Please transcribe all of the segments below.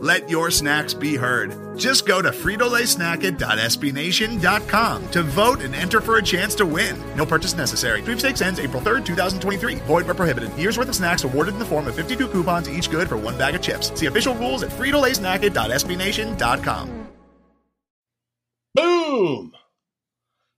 Let your snacks be heard. Just go to fritolaysnacket.sbnation.com to vote and enter for a chance to win. No purchase necessary. Sweepstakes ends April 3rd, 2023. Void where prohibited. Year's worth of snacks awarded in the form of 52 coupons, each good for one bag of chips. See official rules at fritolaysnacket.sbnation.com. Boom!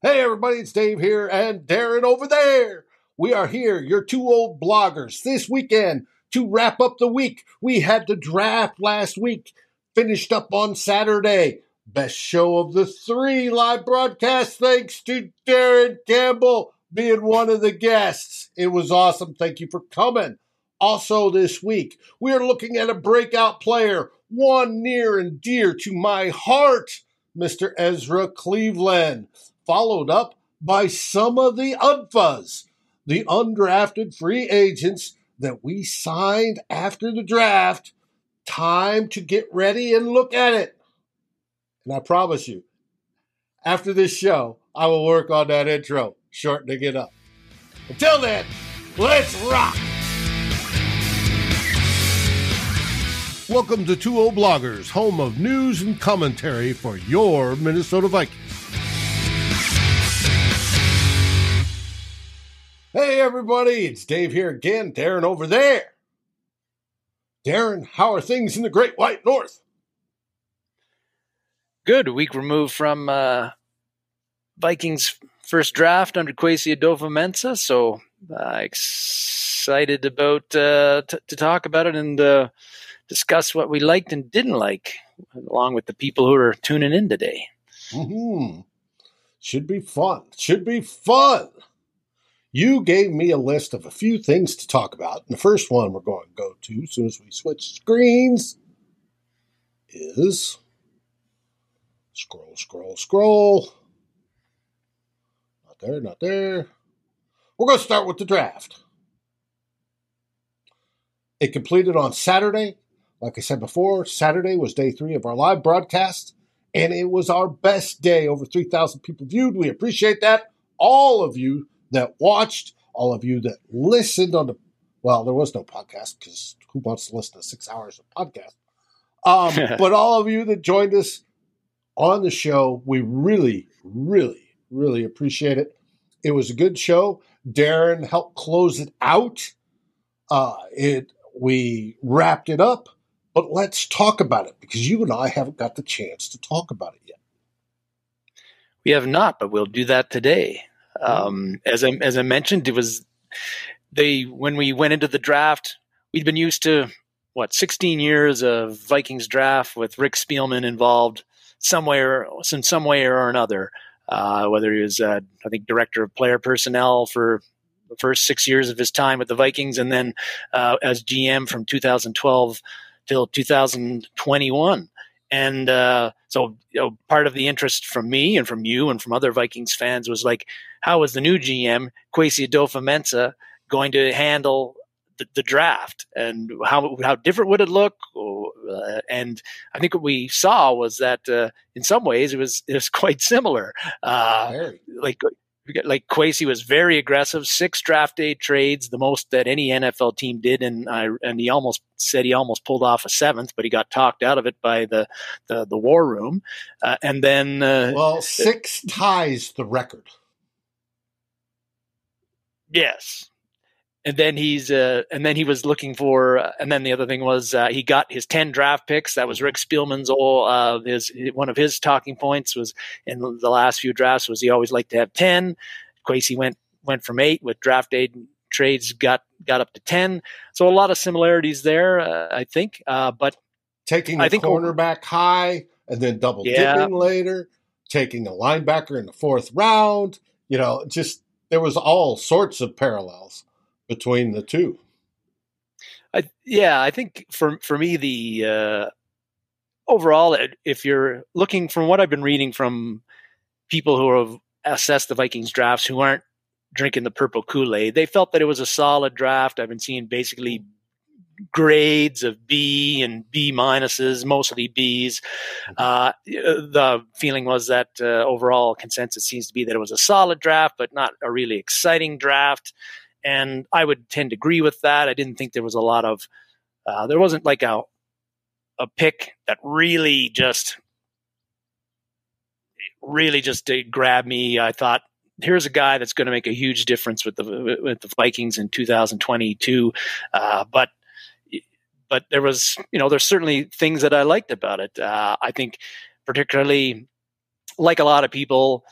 Hey everybody, it's Dave here and Darren over there. We are here, your two old bloggers, this weekend to wrap up the week. We had the draft last week, finished up on Saturday. Best show of the three live broadcast, thanks to Darren Campbell being one of the guests. It was awesome. Thank you for coming. Also, this week, we are looking at a breakout player, one near and dear to my heart, Mr. Ezra Cleveland, followed up by some of the UDFAs, the undrafted free agents that we signed after the draft. Time to get ready and look at it. And I promise you, after this show, I will work on that intro, shortening it up. Until then, let's rock! Welcome to 2O Bloggers, home of news and commentary for your Minnesota Vikings. Hey, everybody, it's Dave here again. Darren over there. Darren, how are things in the Great White North? Good. A week removed from uh, Vikings' first draft under Kwesi Adofo-Mensah, so uh, excited about uh, t- to talk about it and uh, discuss what we liked and didn't like, along with the people who are tuning in today. Mm-hmm. Should be fun. Should be fun. You gave me a list of a few things to talk about. And the first one we're going to go to as soon as we switch screens is scroll, scroll, scroll. Not there, not there. We're going to start with the draft. It completed on Saturday. Like I said before, Saturday was day three of our live broadcast, and it was our best day. Over 3,000 people viewed. We appreciate that. All of you that watched, all of you that listened on the well, there was no podcast because who wants to listen to six hours of podcast? Um, but all of you that joined us on the show, we really, really, really appreciate it. It was a good show. Darren helped close it out. Uh, it we wrapped it up, but let's talk about it because you and I haven't got the chance to talk about it yet. We have not, but we'll do that today. Um, as I as I mentioned, it was they when we went into the draft, we'd been used to what 16 years of Vikings draft with Rick Spielman involved somewhere in some way or another. Uh, whether he was, uh, I think, director of player personnel for the first six years of his time with the Vikings, and then uh, as GM from 2012 till 2021. And uh, so, you know, part of the interest from me and from you and from other Vikings fans was like, how is the new GM, Kwesi Adofo-Mensah, going to handle the, the, draft and how how different would it look? Uh, and I think what we saw was that uh, in some ways it was it was quite similar. Uh, like like Kwesi was very aggressive, six draft day trades, the most that any NFL team did, and I and he almost said he almost pulled off a seventh, but he got talked out of it by the the, the war room, uh, and then uh, well, six ties the record. Yes. And then he's uh, and then he was looking for uh, and then the other thing was uh, he got his 10 draft picks. That was Rick Spielman's all uh, his one of his talking points was in the last few drafts was he always liked to have 10 Kwesi went went from 8 with draft day trades got got up to 10 so a lot of similarities there uh, I think uh, but taking the I think cornerback high and then double yeah. dipping later taking a linebacker in the fourth round you know just there was all sorts of parallels between the two. I, yeah, I think for for me the uh, overall, if you're looking from what I've been reading from people who have assessed the Vikings drafts who aren't drinking the purple Kool Aid, they felt that it was a solid draft. I've been seeing basically grades of B and B minuses, mostly Bs. Mm-hmm. Uh, the feeling was that uh, overall consensus seems to be that it was a solid draft, but not a really exciting draft. And I would tend to agree with that. I didn't think there was a lot of, uh, there wasn't like a, a pick that really just, really just did grab me. I thought, here's a guy that's going to make a huge difference with the with the Vikings in 2022. Uh, but but there was, you know, there's certainly things that I liked about it. Uh, I think, particularly, like a lot of people,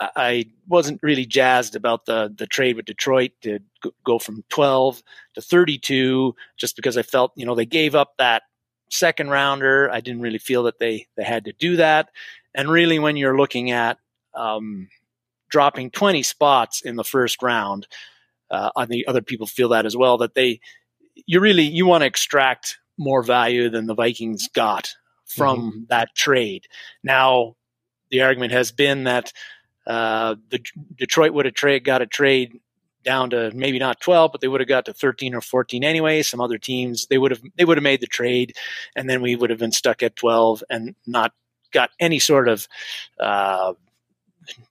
I wasn't really jazzed about the the trade with Detroit to go from 12 to 32, just because I felt, you know, they gave up that second rounder. I didn't really feel that they they had to do that. And really, when you're looking at um, dropping 20 spots in the first round, uh, I think other people feel that as well. That they you really you want to extract more value than the Vikings got from mm-hmm. that trade. Now, the argument has been that uh, the Detroit would have trade got a trade down to maybe not 12 but they would have got to 13 or 14 anyway some other teams they would have they would have made the trade and then we would have been stuck at 12 and not got any sort of uh, you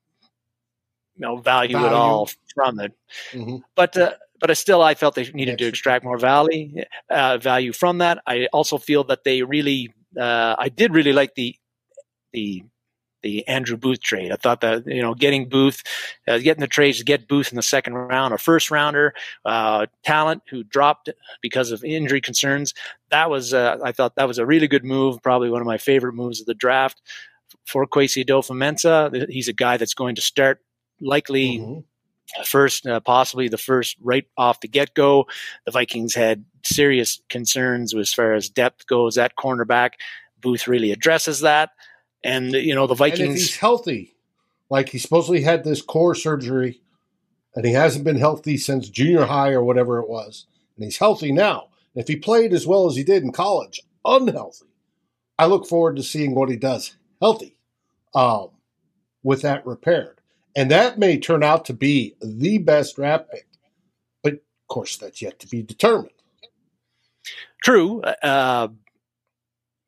know value, value, at all from it mm-hmm. but uh, but I still I felt they needed to extract more value uh, value from that. I also feel that they really uh, I did really like the the the Andrew Booth trade. I thought that you know getting Booth, uh, getting the trades to get Booth in the second round, a first rounder, uh, talent who dropped because of injury concerns. That was uh, I thought that was a really good move. Probably one of my favorite moves of the draft for Kwesi Adofo-Mensah. He's a guy that's going to start likely. Mm-hmm first, uh, possibly the first right off the get go. The Vikings had serious concerns as far as depth goes at cornerback. Booth really addresses that. And, you know, the Vikings. And if he's healthy, like he supposedly had this core surgery and he hasn't been healthy since junior high or whatever it was, and he's healthy now. If he played as well as he did in college, unhealthy, I look forward to seeing what he does healthy um, with that repaired. And that may turn out to be the best draft pick. But of course, that's yet to be determined. True. Uh,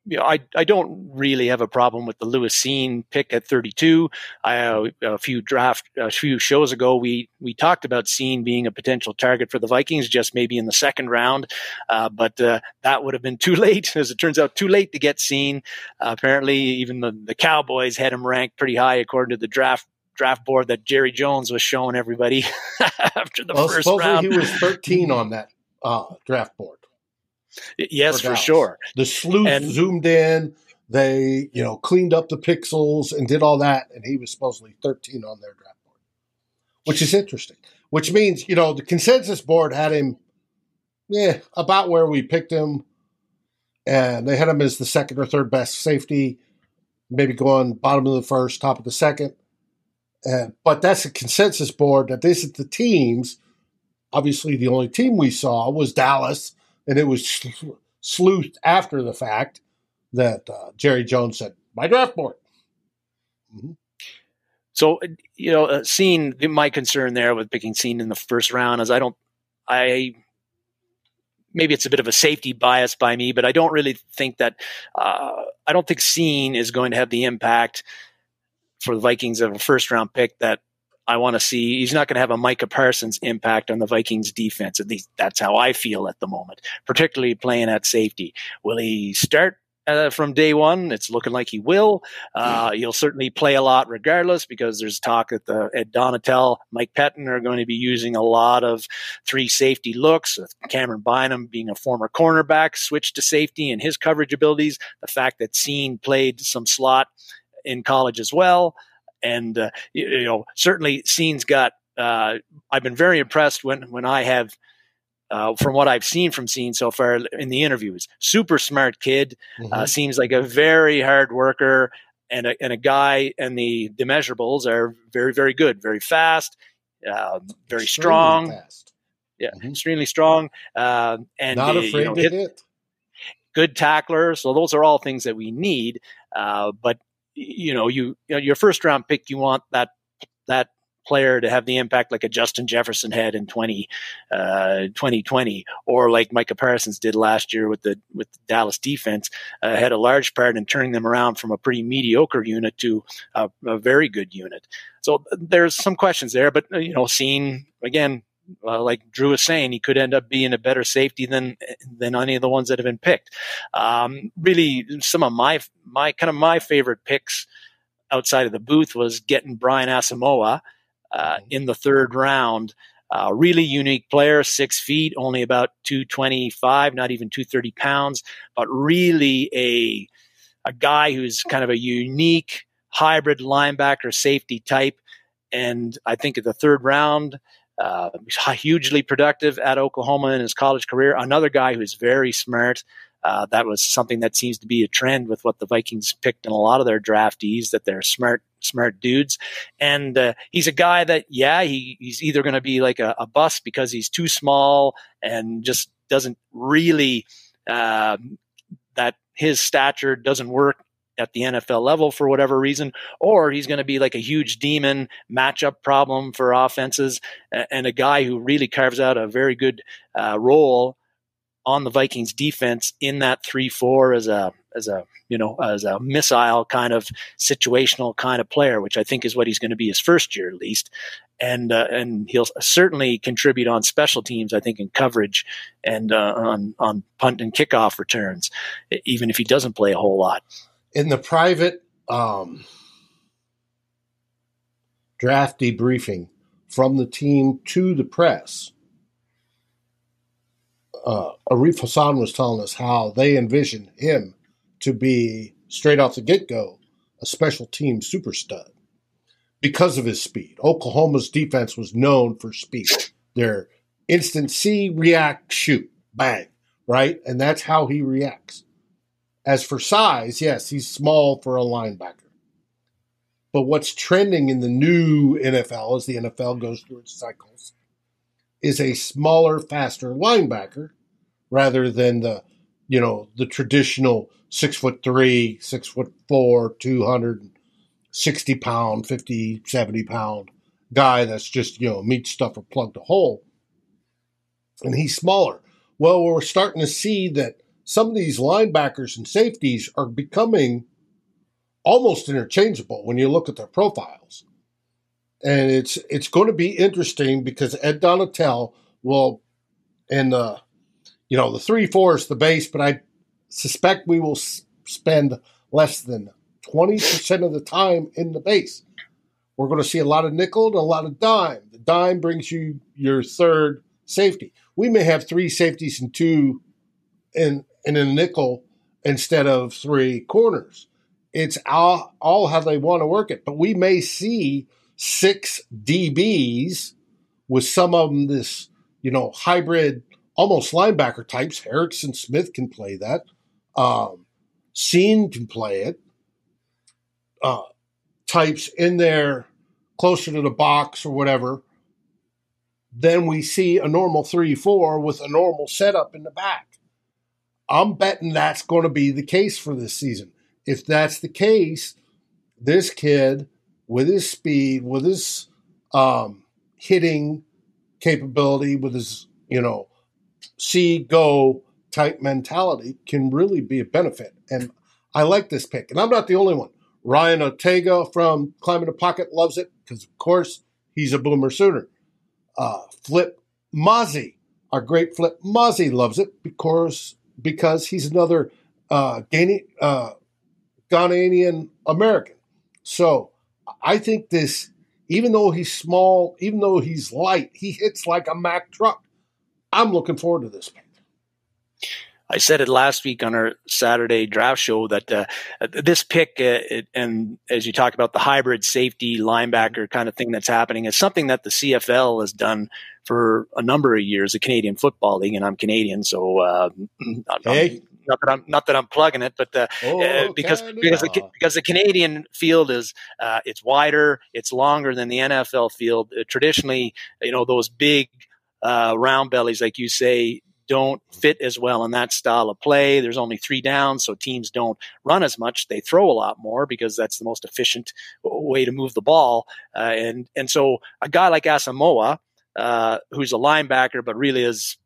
you know, I, I don't really have a problem with the Lewis Cine pick at 32. I, uh, a few draft, a few shows ago, we, we talked about Cine being a potential target for the Vikings, just maybe in the second round. Uh, but uh, that would have been too late, as it turns out, too late to get Cine. apparently, even the, the Cowboys had him ranked pretty high according to the draft draft board that Jerry Jones was showing everybody after the well, first round. He was 13 on that uh, draft board. Yes, for, for sure. The sleuth and, zoomed in. They, you know, cleaned up the pixels and did all that, and he was supposedly 13 on their draft board, which is interesting. Which means, you know, the consensus board had him, yeah, about where we picked him, and they had him as the second or third best safety, maybe going bottom of the first, top of the second. And, but that's a consensus board that this is the teams. Obviously, the only team we saw was Dallas, and it was sleuthed after the fact that uh, Jerry Jones said, "My draft board." Mm-hmm. So, you know, uh, Cine my concern there with picking Cine in the first round is I don't, I maybe it's a bit of a safety bias by me, but I don't really think that uh, I don't think Cine is going to have the impact for the Vikings of a first round pick that I want to see. He's not going to have a Micah Parsons impact on the Vikings defense. At least that's how I feel at the moment, particularly playing at safety. Will he start uh, from day one? It's looking like he will. Uh, he'll certainly play a lot regardless because there's talk that the Ed Donatell, Mike Pettine are going to be using a lot of three safety looks. With Camryn Bynum being a former cornerback, switched to safety and his coverage abilities. The fact that Cine played some slot in college as well. And uh, you, you, know, certainly Cine's got. Uh, I've been very impressed when when I have. Uh, from what I've seen from Cine so far in the interviews, super smart kid, uh, mm-hmm. seems like a very hard worker and a, and a guy. And the the measurables are very very good, very fast, uh, very strong. Fast. Yeah, mm-hmm. extremely strong, uh, and not afraid you know, to hit, hit good tackler. So those are all things that we need. Uh, but you know, you, you know, your first round pick, you want that that player to have the impact like a Justin Jefferson had in 20, uh, 2020, or like Micah Parsons did last year with the with the Dallas defense, uh, had a large part in turning them around from a pretty mediocre unit to a, a very good unit. So there's some questions there, but you know, seeing again uh, like Drew was saying, he could end up being a better safety than than any of the ones that have been picked. Um, really, some of my my kind of my favorite picks outside of the booth was getting Brian Asamoah uh, mm-hmm. in the third round. Uh, really unique player, six feet, only about 225, not even 230 pounds, but really a, a guy who's kind of a unique hybrid linebacker safety type. And I think at the third round, uh, hugely productive at Oklahoma in his college career. Another guy who's very smart. Uh, that was something that seems to be a trend with what the Vikings picked in a lot of their draftees that they're smart, smart dudes. And uh, he's a guy that, yeah, he, he's either going to be like a, a bust because he's too small and just doesn't really uh, that his stature doesn't work at the NFL level for whatever reason, or he's going to be like a huge demon matchup problem for offenses and a guy who really carves out a very good uh, role on the Vikings defense in that three four as a as a you know as a missile kind of situational kind of player, which I think is what he's going to be his first year at least, and uh, and he'll certainly contribute on special teams. I think in coverage and uh, on on punt and kickoff returns, even if he doesn't play a whole lot. In the private um, draft debriefing from the team to the press uh, Arif Hasan was telling us how they envision him to be straight off the get go a special team super stud because of his speed. Oklahoma's defense was known for speed. Their instant see, react, shoot, bang, right? And that's how he reacts. As for size, yes, he's small for a linebacker. But what's trending in the new NFL as the NFL goes through its cycles is a smaller, faster linebacker rather than the, you know, the traditional six foot three, six foot four, 260 pound, 50, 70 pound guy that's just, you know, meat stuffer plugged a hole. And he's smaller. Well, we're starting to see that some of these linebackers and safeties are becoming almost interchangeable when you look at their profiles and it's it's going to be interesting because Ed Donatell will, in the, you know, the three four is the base, but I suspect we will spend less than twenty percent of the time in the base. We're going to see a lot of nickel and a lot of dime. The dime brings you your third safety. We may have three safeties and two in in a nickel instead of three corners. It's all, all how they want to work it, but we may see six DBs with some of them this, you know, hybrid, almost linebacker types. Harrison Smith can play that. Um, can play it. Uh, types in there closer to the box or whatever. Then we see a normal 3 4 with a normal setup in the back. I'm betting that's going to be the case for this season. If that's the case, this kid with his speed, with his um, hitting capability, with his, you know, see go type mentality can really be a benefit. And I like this pick. And I'm not the only one. Ryan Ortega from Climbing the Pocket loves it because, of course, he's a boomer sooner. Uh, Flip Mozzie, our great Flip Mozzie, loves it because because he's another uh, uh, Ghanaian American. So I think this, even though he's small, even though he's light, he hits like a Mack truck. I'm looking forward to this. I said it last week on our Saturday draft show that uh, this pick, uh, it, and as you talk about the hybrid safety linebacker kind of thing that's happening, is something that the CFL has done for a number of years, the Canadian Football League, and I'm Canadian, so uh, hey not that I'm not that I'm plugging it, but uh, oh, uh, because because the, because the Canadian field is uh, it's wider, it's longer than the NFL field. Uh, traditionally, you know those big uh, round bellies, like you say, don't fit as well in that style of play. There's only three downs, so teams don't run as much. They throw a lot more because that's the most efficient way to move the ball. Uh, and and so a guy like Asamoah, uh, who's a linebacker but really is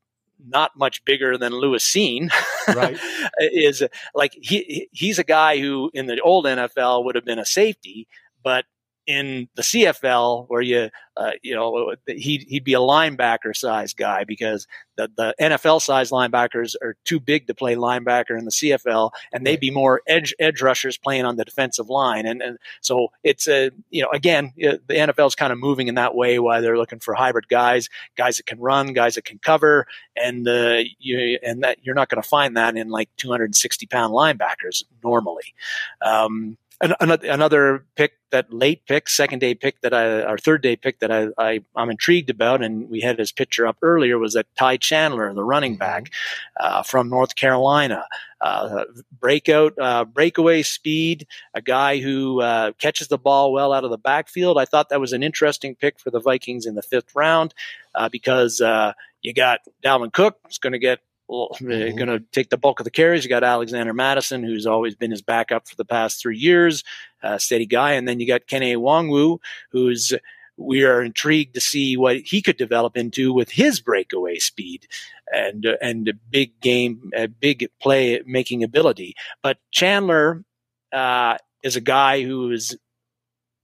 not much bigger than Lewis Cine, right. is like he he's a guy who in the old NFL would have been a safety, but in the CFL where you uh, you know he'd he'd be a linebacker size guy because the the NFL size linebackers are too big to play linebacker in the CFL and they'd be more edge edge rushers playing on the defensive line and and so it's a you know again the NFL is kind of moving in that way why they're looking for hybrid guys guys that can run guys that can cover and uh, you and that you're not going to find that in like 260 pound linebackers normally. Um, another pick that late pick, second day pick that I, our third day pick that I, I, am intrigued about, and we had his picture up earlier, was that Ty Chandler, the running back uh, from North Carolina. Uh, breakout, uh, breakaway speed, a guy who uh, catches the ball well out of the backfield. I thought that was an interesting pick for the Vikings in the fifth round uh, because uh, you got Dalvin Cook, is going to get mm-hmm. going to take the bulk of the carries. You got Alexander Mattison, who's always been his backup for the past three years, uh, steady guy, and then you got Kene Nwangwu, who's we are intrigued to see what he could develop into with his breakaway speed and uh, and big game, uh, big play making ability. But Chandler uh, is a guy who is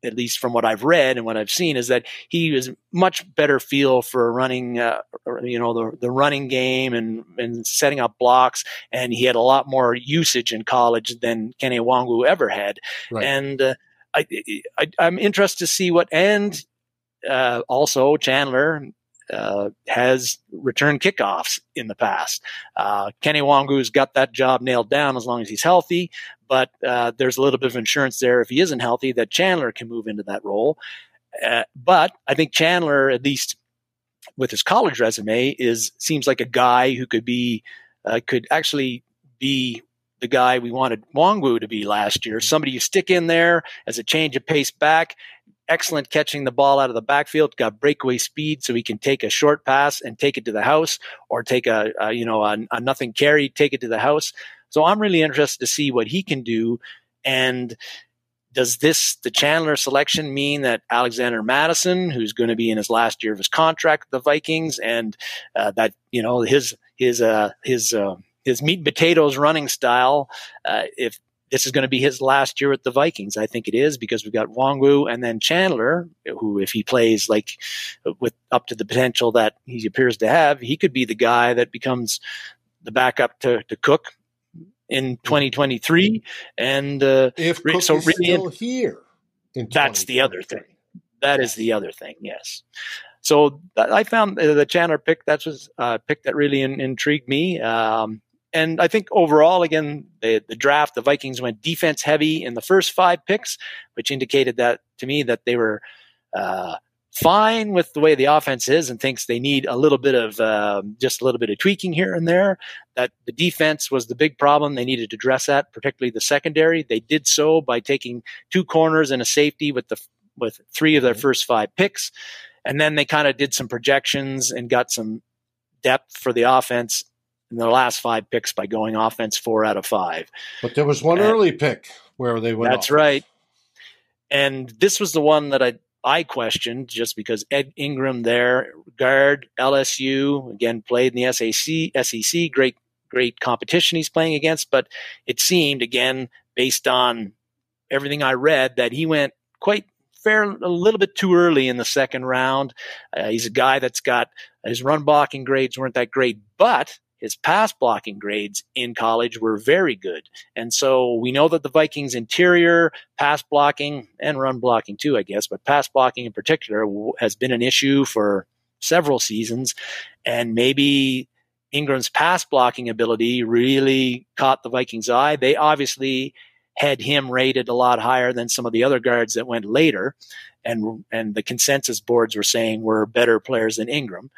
at least from what I've read and what I've seen, is that he is much better feel for running, uh, you know, the, the running game and, and setting up blocks. And he had a lot more usage in college than Kene Nwangwu ever had. Right. And uh, I, I, am interested to see what, and uh, also Chandler uh, has returned kickoffs in the past. Uh, Kene Nwangwu's got that job nailed down as long as he's healthy, but uh, there's a little bit of insurance there if he isn't healthy that Chandler can move into that role. Uh, but I think Chandler, at least with his college resume, is seems like a guy who could be uh, could actually be the guy we wanted Nwangwu to be last year. Somebody you stick in there as a change of pace back excellent catching the ball out of the backfield, got breakaway speed, so he can take a short pass and take it to the house, or take a, a you know a, a, nothing carry, take it to the house. So I'm really interested to see what he can do. And does this the Chandler selection mean that Alexander Mattison, who's going to be in his last year of his contract with the Vikings, and uh, that you know his his uh, his uh, his meat and potatoes running style, uh, if this is going to be his last year at the Vikings. I think it is because we've got Nwangwu and then Chandler, who, if he plays like with up to the potential that he appears to have, he could be the guy that becomes the backup to, to Cook in 2023. And uh, if Cook so is really, still here, that's the other thing. That is the other thing. Yes. So I found the Chandler pick. That was a pick that really in, intrigued me. Um, and I think overall, again, the, the draft, the Vikings went defense heavy in the first five picks, which indicated that to me that they were uh, fine with the way the offense is and thinks they need a little bit of uh, just a little bit of tweaking here and there. That the defense was the big problem they needed to address that, particularly the secondary. They did so by taking two corners and a safety with the with three of their mm-hmm. first five picks, and then they kind of did some projections and got some depth for the offense in the last five picks by going offense four out of five. But there was one and early pick where they went. That's offense. right. And this was the one that I I questioned just because Ed Ingram there, guard LSU again played in the SAC SEC, great great competition he's playing against, but it seemed again based on everything I read that he went quite fair a little bit too early in the second round. Uh, he's a guy that's got his run blocking grades weren't that great, but his pass blocking grades in college were very good. And so we know that the Vikings interior pass blocking and run blocking too, I guess, but pass blocking in particular has been an issue for several seasons. And maybe Ingram's pass blocking ability really caught the Vikings' eye. They obviously had him rated a lot higher than some of the other guards that went later. And, and the consensus boards were saying were better players than Ingram.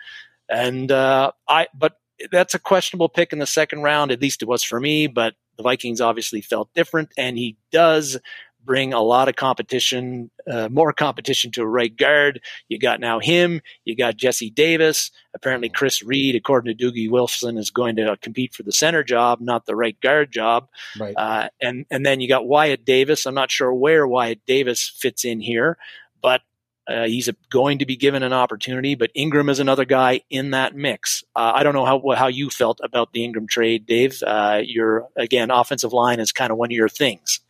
And uh, I, but that's a questionable pick in the second round. At least it was for me, but the Vikings obviously felt different, and he does bring a lot of competition, uh, more competition to a right guard. You got now him, you got Jesse Davis. Apparently, Chris Reed, according to Doogie Wolfson, is going to compete for the center job, not the right guard job. Right. Uh, and and then you got Wyatt Davis. I'm not sure where Wyatt Davis fits in here, but uh, he's a, going to be given an opportunity, but Ingram is another guy in that mix. Uh, I don't know how how you felt about the Ingram trade, Dave. Uh, your again, offensive line is kind of one of your things.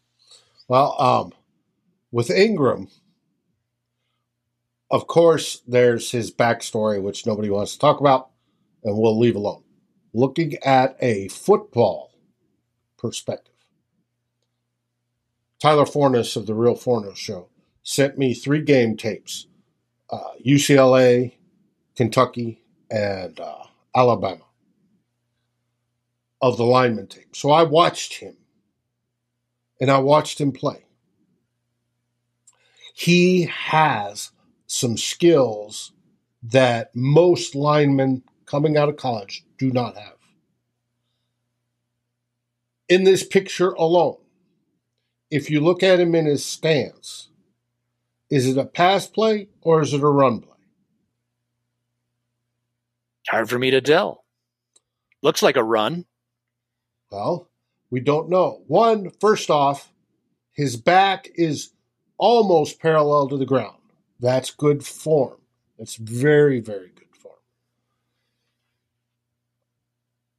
Well, um, with Ingram, of course, there's his backstory, which nobody wants to talk about, and we'll leave alone. Looking at a football perspective, Tyler Forness of the Real Forness Show sent me three game tapes uh, UCLA, Kentucky, and uh, Alabama of the lineman tape. So I watched him and I watched him play. He has some skills that most linemen coming out of college do not have. In this picture alone, if you look at him in his stance, is it a pass play or is it a run play? Hard for me to tell. Looks like a run. Well, we don't know. One, first off, his back is almost parallel to the ground. That's good form. That's very, very good form.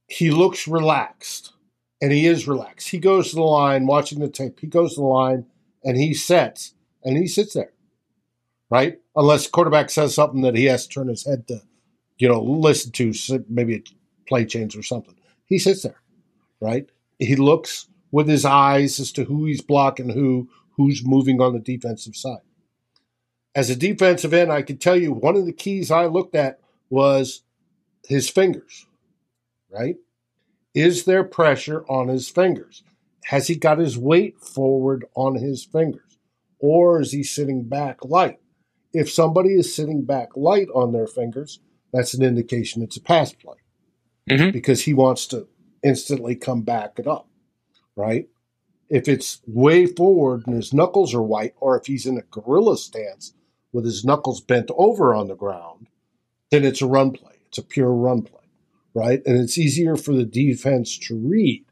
He looks relaxed, and he is relaxed. He goes to the line, watching the tape. He goes to the line, and he sets, and he sits there right? Unless quarterback says something that he has to turn his head to, you know, listen to, maybe a play change or something. He sits there, right? He looks with his eyes as to who he's blocking, who who's moving on the defensive side. As a defensive end, I can tell you one of the keys I looked at was his fingers, right? Is there pressure on his fingers? Has he got his weight forward on his fingers? Or is he sitting back light? If somebody is sitting back light on their fingers, that's an indication it's a pass play mm-hmm. because he wants to instantly come back it up, right? If it's way forward and his knuckles are white, or if he's in a gorilla stance with his knuckles bent over on the ground, then it's a run play. It's a pure run play, right? And it's easier for the defense to read.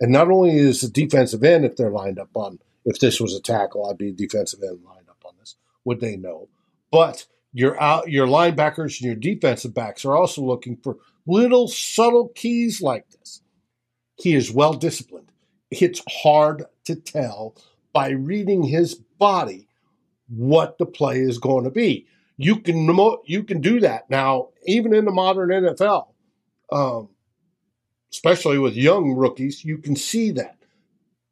And not only is the defensive end, if they're lined up on, if this was a tackle, I'd be defensive end lined up on this, would they know? But your out your linebackers and your defensive backs are also looking for little subtle keys like this. He is well disciplined. It's hard to tell by reading his body what the play is going to be. You can you can do that now, even in the modern NFL, um, especially with young rookies. You can see that.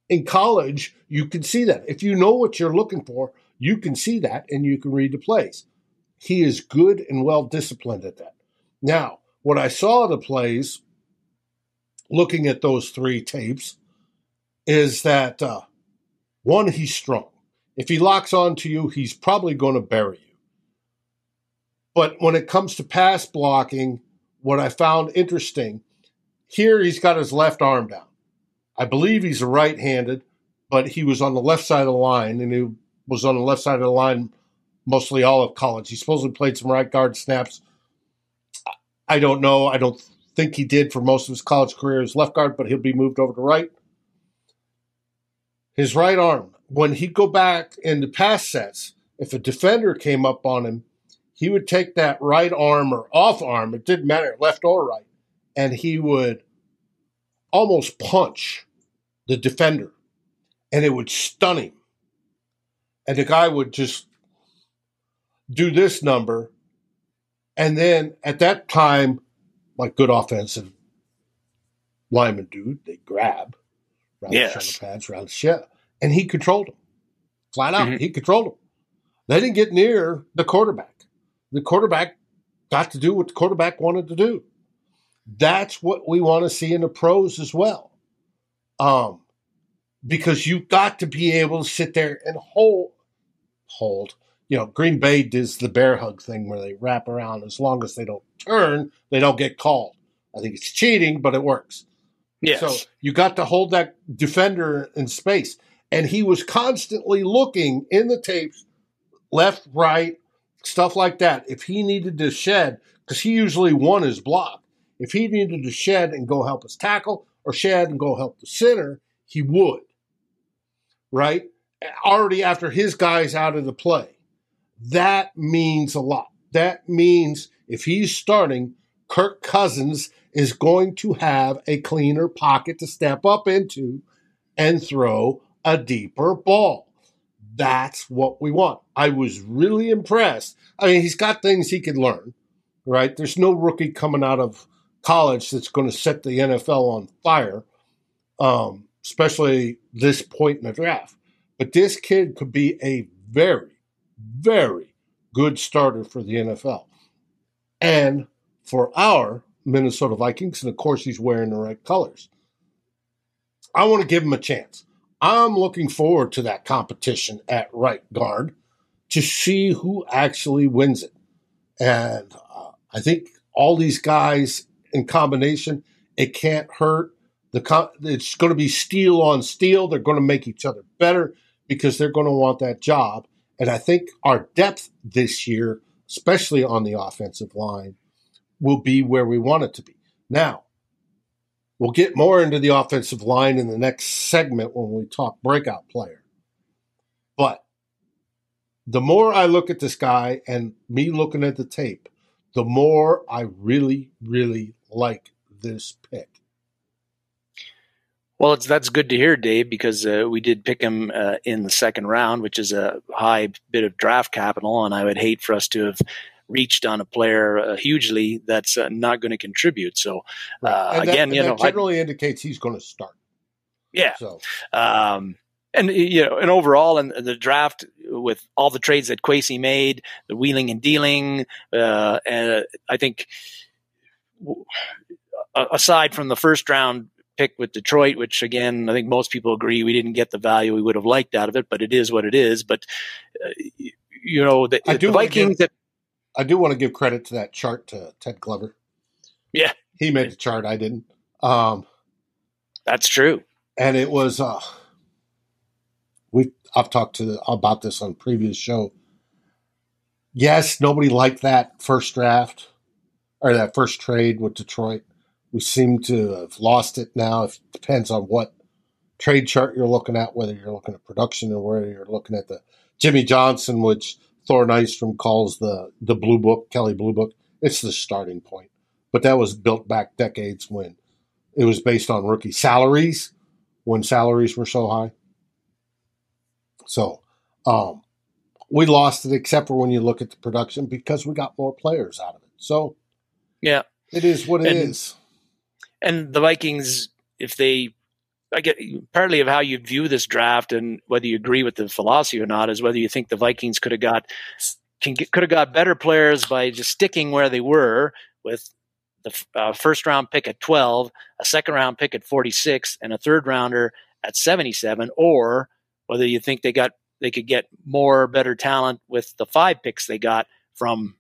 In college, you can see that. If you know what you're looking for, you can see that and you can read the plays. He is good and well disciplined at that. Now, what I saw the plays, looking at those three tapes, is that uh, one, he's strong. If he locks on to you, he's probably going to bury you. But when it comes to pass blocking, what I found interesting here, he's got his left arm down. I believe he's right handed, but he was on the left side of the line and he was on the left side of the line mostly all of college. He supposedly played some right guard snaps. I don't know. I don't think he did for most of his college career as left guard, but he'll be moved over to right. His right arm, when he'd go back in the pass sets, if a defender came up on him, he would take that right arm or off arm, it didn't matter, left or right, and he would almost punch the defender and it would stun him and the guy would just do this number. And then at that time, like good offensive linemen do, they grab around yes. the shoulder pads, around the shell, and he controlled them. Flat out, Mhm. he controlled them. They didn't get near the quarterback. The quarterback got to do what the quarterback wanted to do. That's what we want to see in the pros as well. Um, because you've got to be able to sit there and hold hold. You know, Green Bay does the bear hug thing where they wrap around. As long as they don't turn, they don't get called. I think it's cheating, but it works. Yes. So you got to hold that defender in space. And he was constantly looking in the tapes, left, right, stuff like that. If he needed to shed, because he usually won his block, if he needed to shed and go help his tackle or shed and go help the center, he would. Right? Already after his guy's out of the play. That means a lot. That means if he's starting, Kirk Cousins is going to have a cleaner pocket to step up into and throw a deeper ball. That's what we want. I was really impressed. I mean, he's got things he can learn, right? There's no rookie coming out of college that's going to set the NFL on fire, um, especially this point in the draft. But this kid could be a very, very good starter for the NFL. And for our Minnesota Vikings, and of course, he's wearing the right colors. I want to give him a chance. I'm looking forward to that competition at right guard to see who actually wins it. And uh, I think all these guys in combination, it can't hurt. The it's going to be steel on steel. They're going to make each other better because they're going to want that job. And I think our depth this year, especially on the offensive line, will be where we want it to be. Now, we'll get more into the offensive line in the next segment when we talk breakout player. But the more I look at this guy and me looking at the tape, the more I really, really like this pick. Well, it's that's good to hear, Dave, because uh, we did pick him uh, in the second round, which is a high bit of draft capital, and I would hate for us to have reached on a player uh, hugely that's uh, not going to contribute. So uh, again, that, you know, generally I, indicates he's going to start. Yeah. So. Um, and you know, and overall, in the draft, with all the trades that Kwesi made, the wheeling and dealing, uh, and I think, aside from the first round pick with Detroit, which again, I think most people agree we didn't get the value we would have liked out of it, but it is what it is. But uh, you know, the, the Vikings. Give, I do want to give credit to that chart to Ted Glover. Yeah, he made the chart. I didn't. Um, That's true. And it was. Uh, we I've talked to about this on previous show. Yes, nobody liked that first draft or that first trade with Detroit. We seem to have lost it now. It depends on what trade chart you're looking at, whether you're looking at production or whether you're looking at the Jimmy Johnson, which Thor Nystrom calls the the blue book, Kelley Blue Book. It's the starting point. But that was built back decades when it was based on rookie salaries, when salaries were so high. So um, we lost it, except for when you look at the production, because we got more players out of it. So yeah, it is what it and, is. And, the Vikings, if they, I get partly of how you view this draft and whether you agree with the philosophy or not is whether you think the Vikings could have got get, could have got better players by just sticking where they were with the uh, first round pick at 12, a second round pick at 46, and a third rounder at 77, or whether you think they got they could get more better talent with the five picks they got from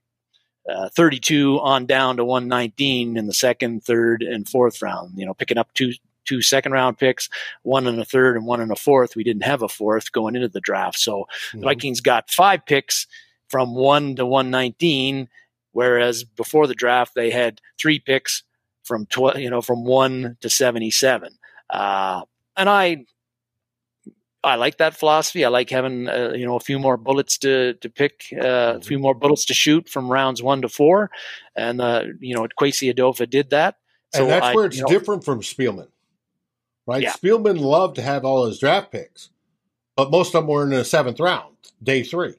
uh, 32 on down to 119 in the second, third, and fourth round. You know, picking up two two second round picks, one in a third and one in a fourth. We didn't have a fourth going into the draft, so mm-hmm. the Vikings got five picks from one to 119, whereas before the draft they had three picks from 12, you know, from one to 77. Uh, and I I like that philosophy. I like having uh, you know a few more bullets to to pick, uh, mm-hmm. a few more bullets to shoot from rounds one to four, and uh, you know Kwesi Adofo did that. So and that's I, where it's you know, different from Spielman, right? Yeah. Spielman loved to have all his draft picks, but most of them were in the seventh round, day three.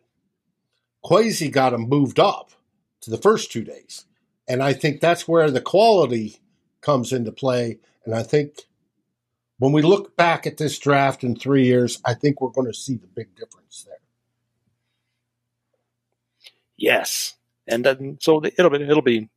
Kwesi got them moved up to the first two days, and I think that's where the quality comes into play. And I think when we look back at this draft in three years, I think we're going to see the big difference there. Yes, and then, so it'll be it'll be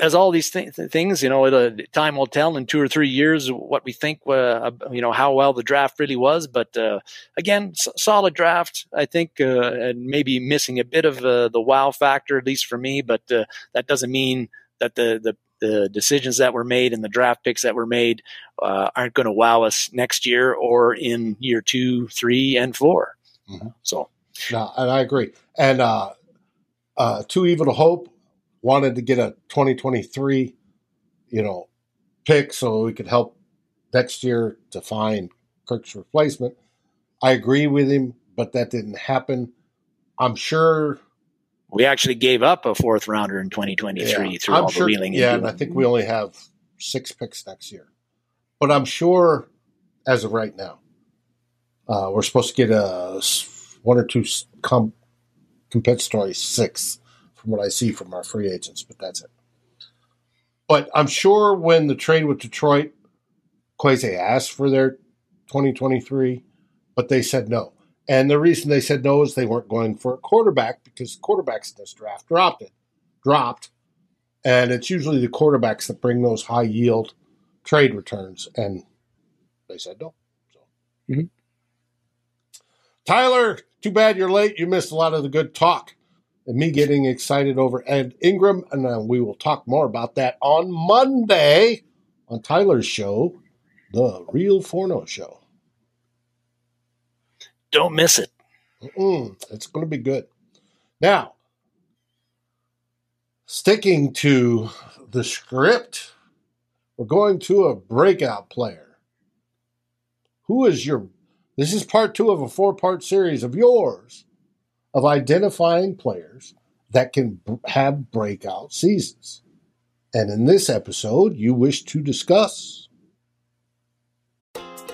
as all these th- things, you know, time will tell in two or three years what we think, uh, you know, how well the draft really was. But uh, again, s- solid draft, I think, uh, and maybe missing a bit of uh, the wow factor, at least for me. But uh, that doesn't mean that the the the decisions that were made and the draft picks that were made uh, aren't going to wow us next year or in year two, three, and 4 mm-hmm. So, no, and I agree. And uh, uh, Too Evil to Hope wanted to get a 2023, you know, pick so we could help next year to find Kirk's replacement. I agree with him, but that didn't happen. I'm sure we actually gave up a fourth rounder in 2023 yeah, through I'm all sure, the wheeling. Yeah, and, and I think we only have six picks next year. But I'm sure, as of right now, uh, we're supposed to get a one or two com- compensatory six from what I see from our free agents, but that's it. But I'm sure when the trade with Detroit, Kwesi asked for their 2023, but they said no. And the reason they said no is they weren't going for a quarterback because quarterbacks in this draft dropped it, dropped. And it's usually the quarterbacks that bring those high yield trade returns. And they said no. So. Mm-hmm. Tyler, too bad you're late. You missed a lot of the good talk and me getting excited over Ed Ingram. And uh, we will talk more about that on Monday on Tyler's show, The Real Forno Show. Don't miss it. Mm-mm, it's going to be good. Now, sticking to the script, we're going to a breakout player. Who is your? This is part two of a four part series of yours of identifying players that can have breakout seasons. And in this episode, you wish to discuss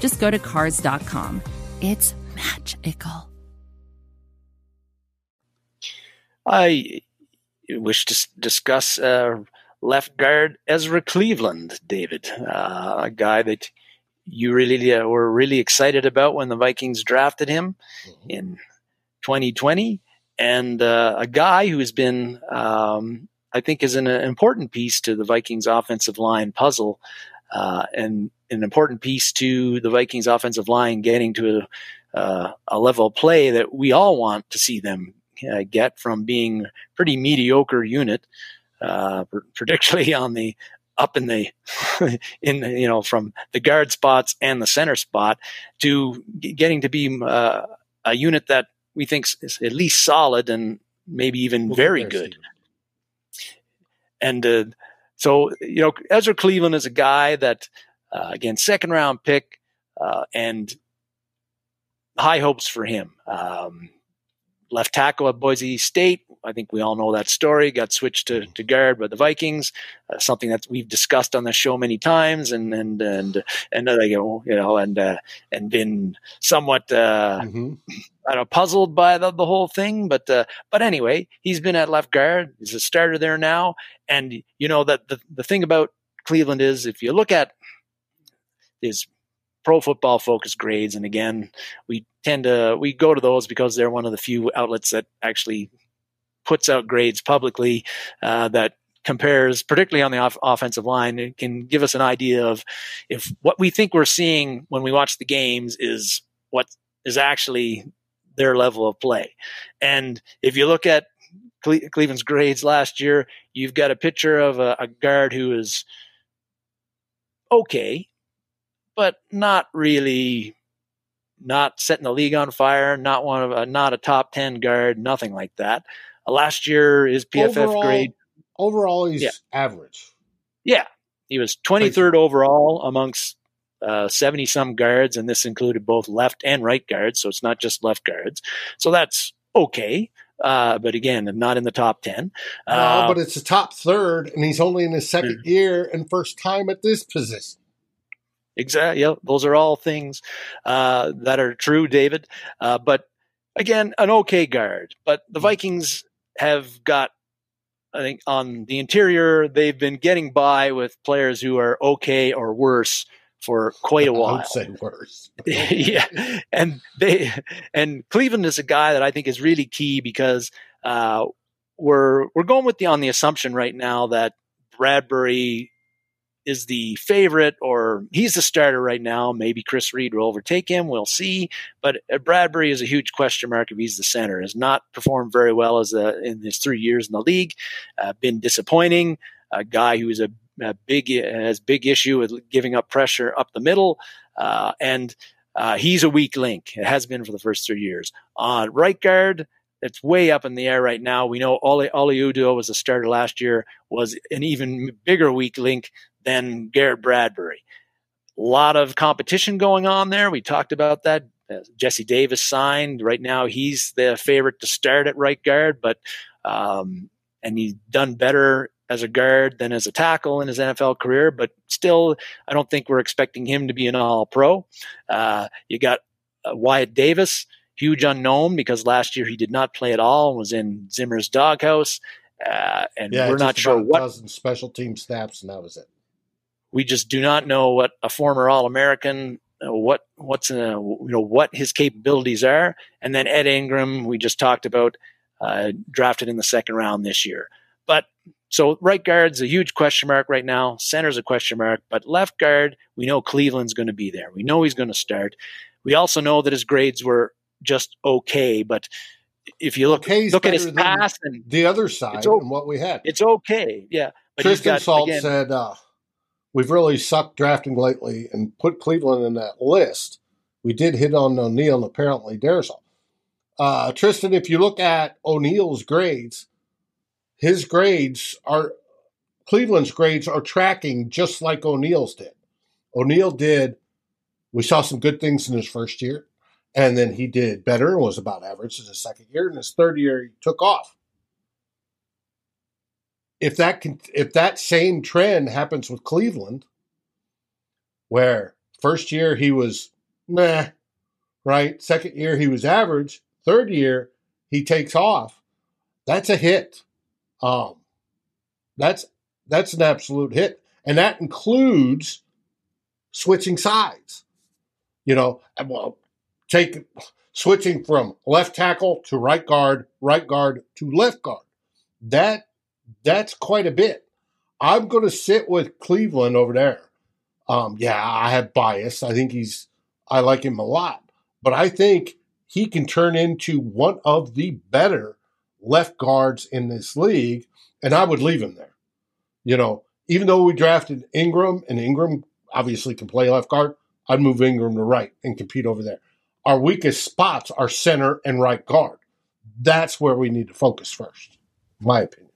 just go to cars.com. It's magical. I wish to discuss uh, left guard Ezra Cleveland, David, uh, a guy that you really uh, were really excited about when the Vikings drafted him mm-hmm. in 2020, and uh, a guy who has been, um, I think, is an important piece to the Vikings offensive line puzzle, uh, and an important piece to the Vikings offensive line getting to a, uh, a level of play that we all want to see them uh, get from being pretty mediocre unit, uh, particularly on the up in the in the, you know from the guard spots and the center spot to getting to be uh, a unit that we think is at least solid and maybe even very good. And uh, so you know Ezra Cleveland is a guy that uh, again, second round pick, uh, and high hopes for him. Um, left tackle at Boise State. I think we all know that story. Got switched to, to guard by the Vikings. Uh, something that we've discussed on the show many times, and and and and uh, you know, and uh, and been somewhat. Uh, mm-hmm. I don't know, puzzled by the, the whole thing, but uh, but anyway, he's been at left guard. He's a starter there now, and you know that the the thing about Cleveland is if you look at is pro football focus grades. And again we tend to we go to those because they're one of the few outlets that actually puts out grades publicly uh, that compares particularly on the off- offensive line. It can give us an idea of if what we think we're seeing when we watch the games is what is actually their level of play. And if you look at Cle- cleveland's grades last year you've got a picture of a, a guard who is okay but not really not setting the league on fire, not one of a, not a top 10 guard, nothing like that. Uh, last year is PFF overall, grade overall he's yeah. average. Yeah. He was 23rd overall amongst 70 uh, some guards and this included both left and right guards, so it's not just left guards. So that's okay. Uh, but again, not in the top 10. Uh, but it's a top third, and he's only in his second mm-hmm. year and first time at this position. Exactly. Yep. Those are all things uh, that are true, David. Uh, but again, an okay guard. But the Vikings have got I think on the interior, they've been getting by with players who are okay or worse for quite a while. I would say worse. yeah, and they and Cleveland is a guy that I think is really key because uh, we're we're going with the on the assumption right now that Bradbury is the favorite or he's the starter right now. Maybe Chris Reed will overtake him. We'll see. But uh, Bradbury is a huge question mark if he's the center. Has not performed very well as a, in his three years in the league. Uh, been disappointing. A guy who is a, a, big has big issue with giving up pressure up the middle, uh, and uh, he's a weak link. It has been for the first three years. On right guard, it's way up in the air right now. We know Oli Udoh was a starter last year, was an even bigger weak link than Garrett Bradbury. A lot of competition going on there. We talked about that. Uh, Jesse Davis signed. Right now, he's the favorite to start at right guard, but um, and he's done better as a guard than as a tackle in his NFL career. But still, I don't think we're expecting him to be an All Pro. Uh, you got uh, Wyatt Davis, huge unknown because last year he did not play at all and was in Zimmer's doghouse. Uh, and yeah, we're not sure what dozen special team snaps, and that was it. We just do not know what a former All American, uh, what what's uh, you know what his capabilities are, and then Ed Ingram, we just talked about, uh, drafted in the second round this year. But so right guard's a huge question mark right now. Center's a question mark, but left guard, we know Cleveland's going to be there. We know he's going to start. We also know that his grades were just okay, but if you look Okay's look at his pass and The other side and what we had. it's okay, yeah. But Tristan got, Salt again, said, uh, "We've really sucked drafting lately and put Cleveland in that list. We did hit on O'Neill and apparently Darrisaw. Uh, Tristan, if you look at O'Neill's grades, his grades are Cleveland's grades are tracking just like O'Neill's did. O'Neill did. We saw some good things in his first year, and then he did better and was about average in his second year. In his third year, he took off if that can, if that same trend happens with Cleveland, where first year he was nah, right? Second year he was average. Third year he takes off. That's a hit. Um, that's that's an absolute hit, and that includes switching sides. You know, and well, take switching from left tackle to right guard, right guard to left guard. That that's quite a bit. I'm going to sit with Cleveland over there. Um, yeah, I have bias. I think he's, I like him a lot, but I think he can turn into one of the better left guards in this league, and I would leave him there. You know, even though we drafted Ingram, and Ingram obviously can play left guard, I'd move Ingram to right and compete over there. Our weakest spots are center and right guard. That's where we need to focus first, my opinion.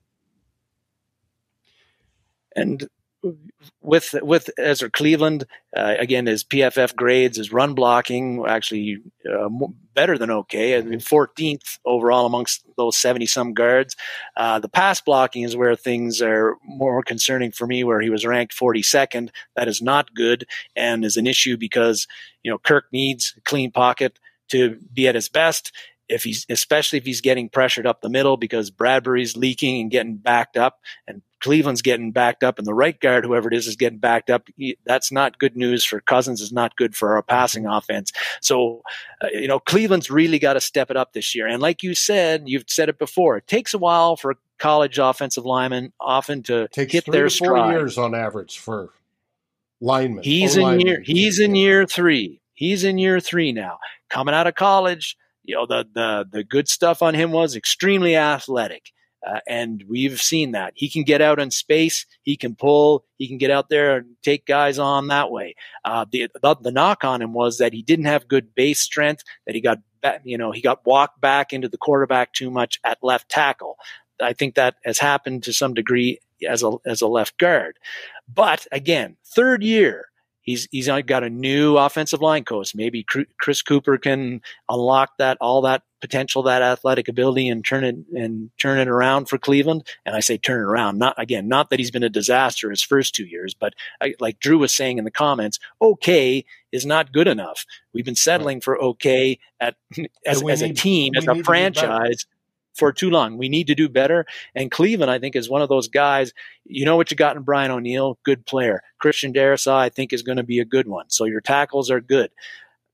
And with with Ezra Cleveland uh, again, his PFF grades, his run blocking actually uh, better than okay. I mean, 14th overall amongst those 70 some guards. Uh, the pass blocking is where things are more concerning for me, where he was ranked 42nd. That is not good and is an issue because you know Kirk needs a clean pocket to be at his best if he's especially if he's getting pressured up the middle because Bradbury's leaking and getting backed up and Cleveland's getting backed up and the right guard whoever it is is getting backed up that's not good news for Cousins is not good for our passing offense so uh, you know Cleveland's really got to step it up this year and like you said you've said it before it takes a while for college offensive linemen often to takes hit their to four stride years on average for linemen. He's in linemen. year he's in year three. He's in year three now. Coming out of college, you know the the the good stuff on him was extremely athletic, uh, and we've seen that he can get out in space. He can pull. He can get out there and take guys on that way. Uh, the, the the knock on him was that he didn't have good base strength. That he got you know he got walked back into the quarterback too much at left tackle. I think that has happened to some degree as a as a left guard. But again, third year, he's he's uh, got a new offensive line coach. Maybe Chris Cooper can unlock that all that potential, that athletic ability, and turn it and turn it around for Cleveland. And I say turn it around, not again, not that he's been a disaster his first two years, but I, like Drew was saying in the comments, okay is not good enough. We've been settling for okay at as, as a team, as a franchise. For too long. We need to do better. And Cleveland, I think, is one of those guys. You know what you got in Brian O'Neill, good player. Christian Darrisaw, I think, is going to be a good one. So your tackles are good.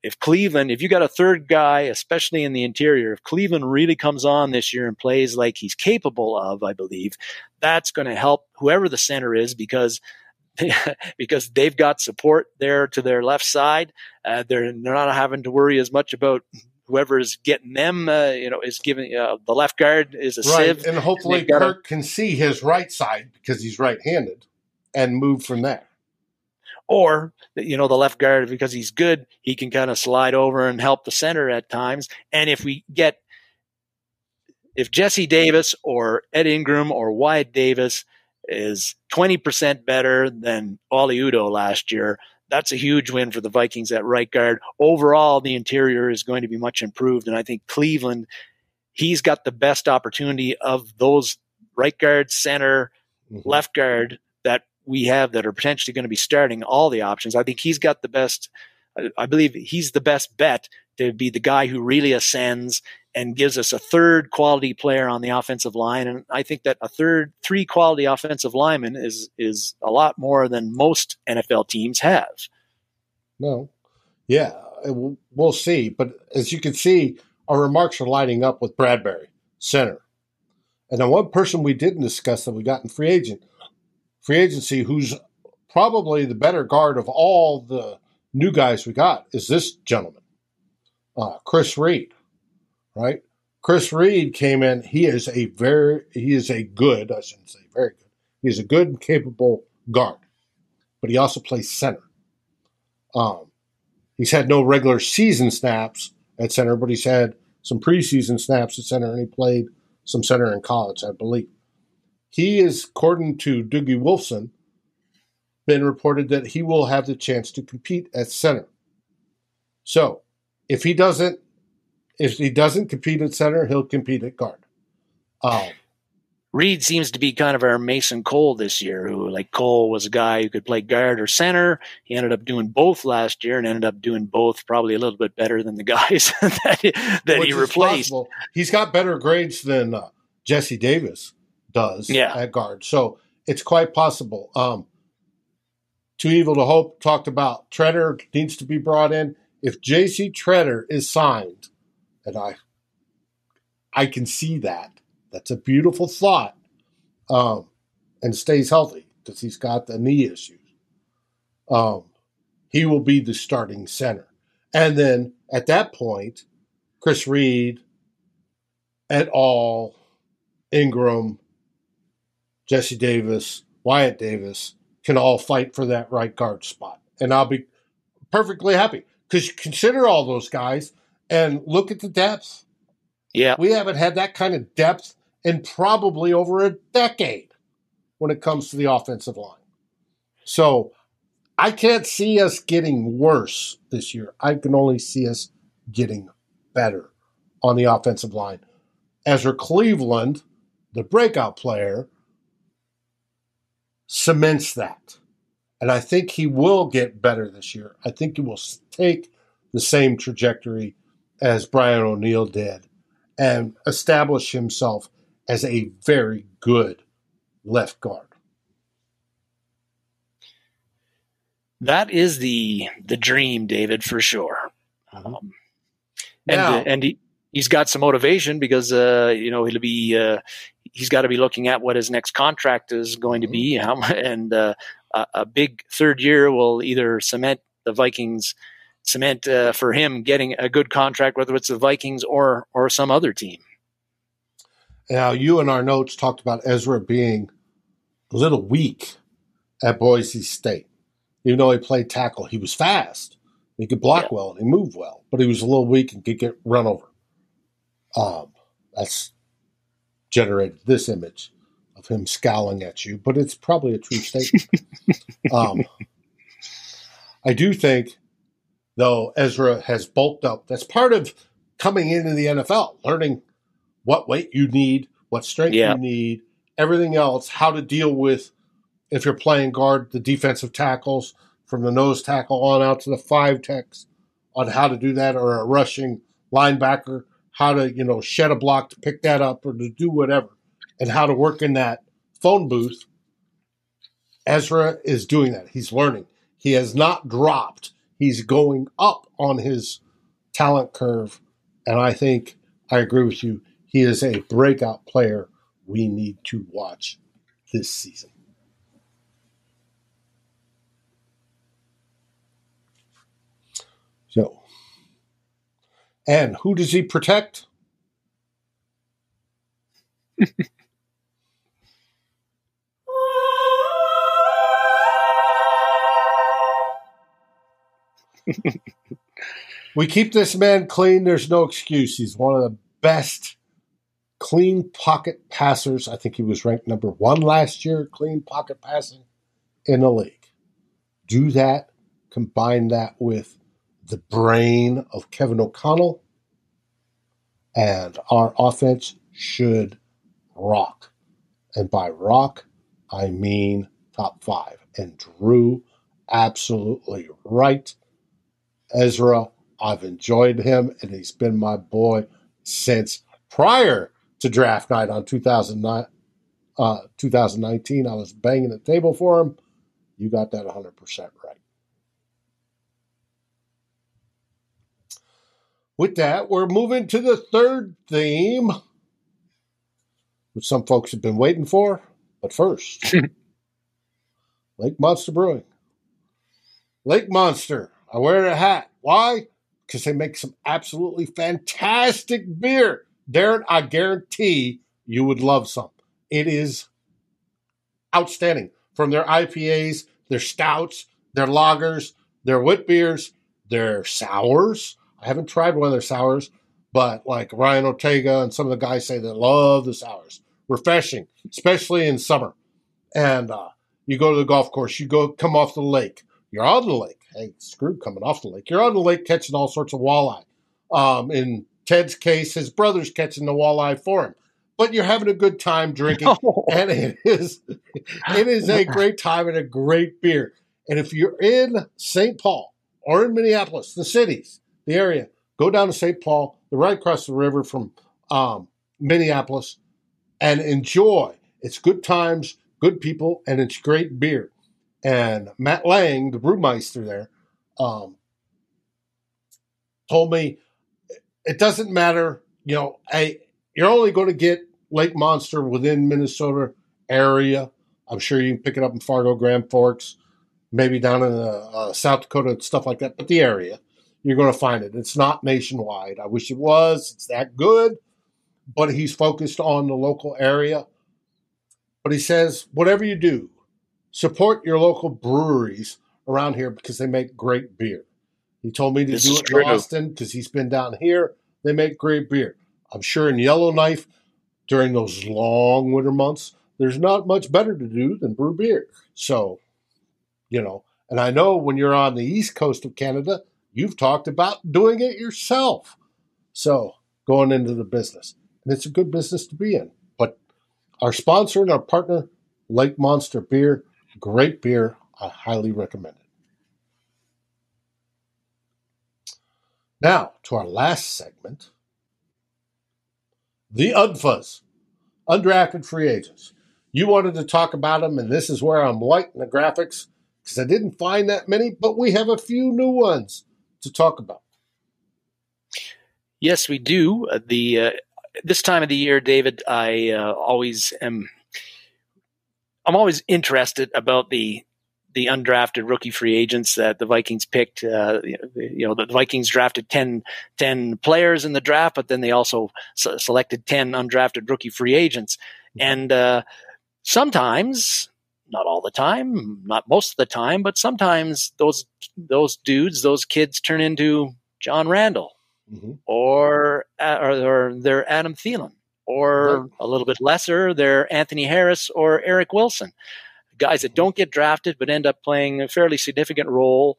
If Cleveland, if you got a third guy, especially in the interior, if Cleveland really comes on this year and plays like he's capable of, I believe, that's going to help whoever the center is because because they've got support there to their left side. Uh, they're, they're not having to worry as much about whoever is getting them, uh, you know, is giving uh, the left guard is a right. sieve, and hopefully and Kirk a, can see his right side because he's right-handed and move from there. Or you know, the left guard because he's good, he can kind of slide over and help the center at times. And if we get if Jesse Davis or Ed Ingram or Wyatt Davis is 20% better than Oli Udoh last year, that's a huge win for the Vikings at right guard. Overall, the interior is going to be much improved. And I think Cleveland, he's got the best opportunity of those right guard, center, mm-hmm. left guard that we have that are potentially going to be starting all the options. I think he's got the best, I believe he's the best bet to be the guy who really ascends and gives us a third quality player on the offensive line. And I think that a third, three quality offensive linemen is is a lot more than most NFL teams have. No, yeah, we'll see. But as you can see, our remarks are lining up with Bradbury, center. And then one person we didn't discuss that we got in free agent, free agency, who's probably the better guard of all the new guys we got, is this gentleman, uh, Chris Reed right? Chris Reed came in. He is a very, he is a good, I shouldn't say very good. He's a good and capable guard, but he also plays center. Um, he's had no regular season snaps at center, but he's had some preseason snaps at center, and he played some center in college, I believe. He is, according to Doogie Wolfson, been reported that he will have the chance to compete at center. So, if he doesn't if he doesn't compete at center, he'll compete at guard. Um, Reed seems to be kind of our Mason Cole this year, who like Cole was a guy who could play guard or center. He ended up doing both last year and ended up doing both probably a little bit better than the guys that, he, that he replaced. He's got better grades than uh, Jesse Davis does yeah. at guard. So it's quite possible. Um, Too Evil to Hope talked about Tretter needs to be brought in. If JC Tretter is signed, and I I can see that. That's a beautiful thought. Um, and stays healthy because he's got the knee issues. Um, he will be the starting center. And then at that point, Chris Reed et al., Ingram, Jesse Davis, Wyatt Davis can all fight for that right guard spot. And I'll be perfectly happy because consider all those guys and look at the depth. Yeah. We haven't had that kind of depth in probably over a decade when it comes to the offensive line. So I can't see us getting worse this year. I can only see us getting better on the offensive line. Ezra Cleveland, the breakout player, cements that. And I think he will get better this year. I think he will take the same trajectory as Brian O'Neill did and establish himself as a very good left guard. That is the the dream, David, for sure. Mm-hmm. Um, and now, and he he's got some motivation because uh, you know he'll be uh, he's got to be looking at what his next contract is going to be, mm-hmm. and uh, a, a big third year will either cement the Vikings cement uh, for him getting a good contract, whether it's the Vikings or or some other team. Now, you in our notes talked about Ezra being a little weak at Boise State. Even though he played tackle, he was fast. He could block yeah. well and he moved well, but he was a little weak and could get run over. Um, that's generated this image of him scowling at you, but it's probably a true statement. um, I do think though Ezra has bulked up. That's part of coming into the NFL, learning what weight you need, what strength yeah. you need, everything else, how to deal with if you're playing guard, the defensive tackles from the nose tackle on out to the five techs on how to do that, or a rushing linebacker, how to, you know, shed a block to pick that up or to do whatever, and how to work in that phone booth. Ezra is doing that. He's learning. He has not dropped. He's going up on his talent curve. And I think I agree with you. He is a breakout player we need to watch this season. So, and who does he protect? we keep this man clean. There's no excuse. He's one of the best clean pocket passers. I think he was ranked number one last year, clean pocket passing in the league. Do that, combine that with the brain of Kevin O'Connell, and our offense should rock. And by rock, I mean top five. And Drew, absolutely right. Ezra, I've enjoyed him, and he's been my boy since prior to draft night on 2009, uh, 2019. I was banging the table for him. You got that 100% right. With that, we're moving to the third theme, which some folks have been waiting for. But first, Lake Monster Brewing. Lake Monster. I wear a hat. Why? Because they make some absolutely fantastic beer. Darren, I guarantee you would love some. It is outstanding. From their IPAs, their stouts, their lagers, their wit beers, their sours. I haven't tried one of their sours, but like Ryan Ortega and some of the guys say they love the sours. Refreshing, especially in summer. And uh, you go to the golf course, you go come off the lake. You're on the lake. Hey, screw coming off the lake. You're on the lake catching all sorts of walleye. Um, in Ted's case, his brother's catching the walleye for him. But you're having a good time drinking, oh. and it is it is a great time and a great beer. And if you're in St. Paul or in Minneapolis, the cities, the area, go down to St. Paul. They're right across the river from um, Minneapolis, and enjoy. It's good times, good people, and it's great beer. And Matt Lang, the brewmeister there, um, told me it doesn't matter. You know, I, you're only going to get Lake Monster within Minnesota area. I'm sure you can pick it up in Fargo, Grand Forks, maybe down in uh, uh, South Dakota, stuff like that. But the area, you're going to find it. It's not nationwide. I wish it was. It's that good, but he's focused on the local area. But he says, whatever you do, support your local breweries around here because they make great beer. He told me to this do it in Austin because he's been down here. They make great beer. I'm sure in Yellowknife during those long winter months, there's not much better to do than brew beer. So, you know, and I know when you're on the east coast of Canada, you've talked about doing it yourself. So, going into the business. And it's a good business to be in. But our sponsor and our partner, Lake Monster Beer, great beer. I highly recommend it. Now, to our last segment the UDFAs, undrafted free agents. You wanted to talk about them, and this is where I'm lighting the graphics because I didn't find that many, but we have a few new ones to talk about. Yes, we do. Uh, the uh, this time of the year, David, I uh, always am. I'm always interested about the the undrafted rookie free agents that the Vikings picked. Uh, you know, the Vikings drafted 10, 10, players in the draft, but then they also s- selected 10 undrafted rookie free agents. And uh, sometimes, not all the time, not most of the time, but sometimes those those dudes, those kids turn into John Randle mm-hmm. or, uh, or, or they're Adam Thielen or right. a little bit lesser, they're Anthony Harris or Eric Wilson guys that don't get drafted but end up playing a fairly significant role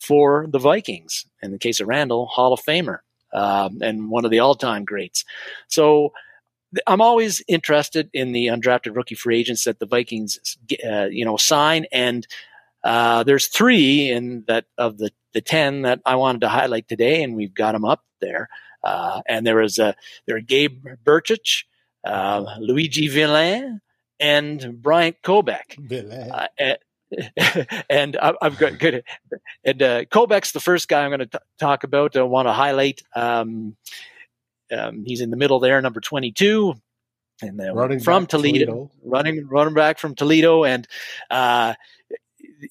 for the Vikings. In the case of Randle, Hall of Famer um, and one of the all-time greats. So I'm always interested in the undrafted rookie free agents that the Vikings, uh, you know, sign. And uh, there's three in that of the the ten that I wanted to highlight today, and we've got them up there. Uh, and there was uh, there were Gabe Brkic, uh, Luiji Vilain, and Bryant Koback. Uh, and, and I've got good. And uh, Koback's the first guy I'm going to talk about. I want to highlight. Um, he's in the middle there, number 22 and then running from Toledo, Toledo, running running back from Toledo, and uh,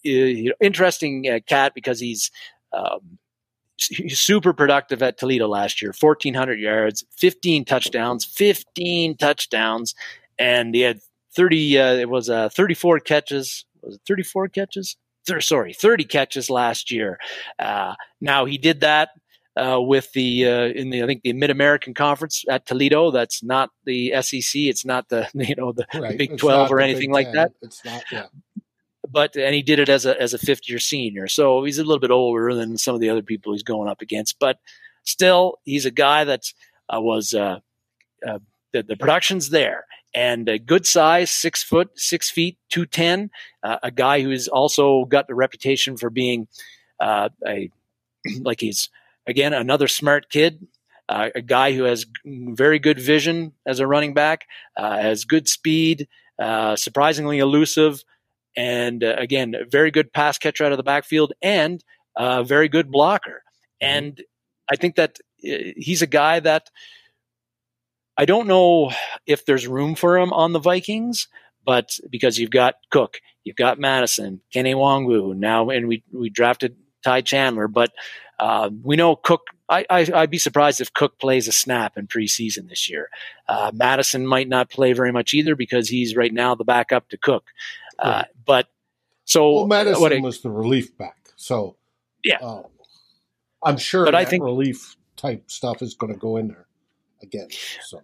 interesting uh, cat because he's um, he's super productive at Toledo last year. Fourteen hundred yards, fifteen touchdowns, fifteen touchdowns, and he had thirty. Uh, it was uh, thirty four catches. Was it thirty four catches? Sorry, thirty catches last year. Uh, now he did that uh, with the uh, in the I think the Mid American Conference at Toledo. That's not the SEC. It's not the you know the, right. the Big Twelve or anything like that. It's not. Yeah. But and he did it as a as a fifth year senior, so he's a little bit older than some of the other people he's going up against. But still, he's a guy that uh, was uh, uh, the, the production's there and a good size, six foot, six feet, two ten. Uh, a guy who's also got the reputation for being uh, a like he's again, another smart kid, uh, a guy who has very good vision as a running back, has good speed, surprisingly elusive, and uh, again, a very good pass catcher out of the backfield and a very good blocker. Mm-hmm. And I think that uh, he's a guy that I don't know if there's room for him on the Vikings, but because you've got Cook, you've got Mattison, Kene Nwangwu now, and we we drafted Ty Chandler, but uh, we know Cook. I, I, would be surprised if Cook plays a snap in preseason this year. Uh, Mattison might not play very much either because he's right now the backup to Cook. Uh, right. But so well, Mattison it, was the relief back. So yeah, um, I'm sure but I think relief type stuff is going to go in there again. So.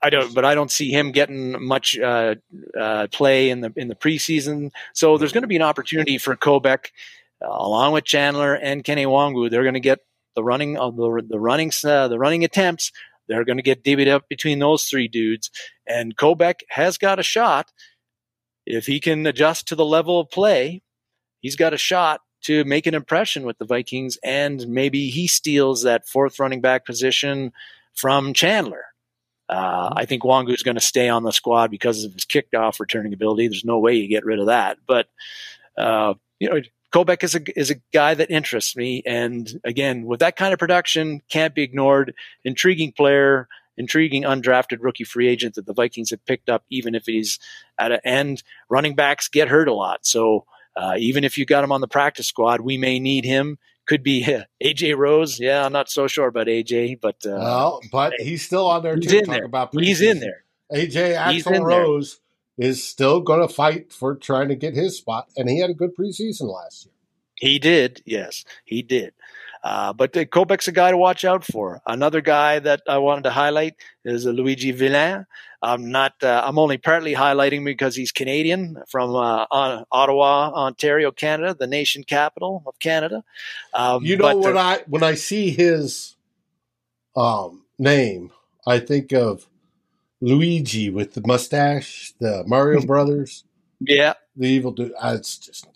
I don't, but I don't see him getting much uh, uh, play in the in the preseason. So there's going to be an opportunity for Koback uh, along with Chandler and Kene Nwangwu, they're going to get the running of the, the running uh, the running attempts. They're going to get divvied up between those three dudes, and Koback has got a shot if he can adjust to the level of play. He's got a shot to make an impression with the Vikings, and maybe he steals that fourth running back position from Chandler. Uh, I think Nwangwu is going to stay on the squad because of his kickoff returning ability. There's no way you get rid of that. But uh, you know, Koback is a is a guy that interests me, and again, with that kind of production, can't be ignored. Intriguing player, intriguing undrafted rookie free agent that the Vikings have picked up, even if he's at an end. Running backs get hurt a lot, so uh, even if you got him on the practice squad, we may need him. Could be AJ Rose. Yeah, I'm not so sure about AJ, but uh, well, but he's still on there he's too. In there. About he's in there. AJ Axel Rose. There is still going to fight for trying to get his spot, and he had a good preseason last year. He did, yes, he did. Uh, but uh, Koback's a guy to watch out for. Another guy that I wanted to highlight is uh, Luiji Vilain. I'm not. Uh, I'm only partly highlighting because he's Canadian from uh, Ottawa, Ontario, Canada, the nation capital of Canada. Um, you know what I when I see his um, name, I think of Luigi with the mustache, the Mario Brothers. Yeah, the evil dude. Uh, it's just,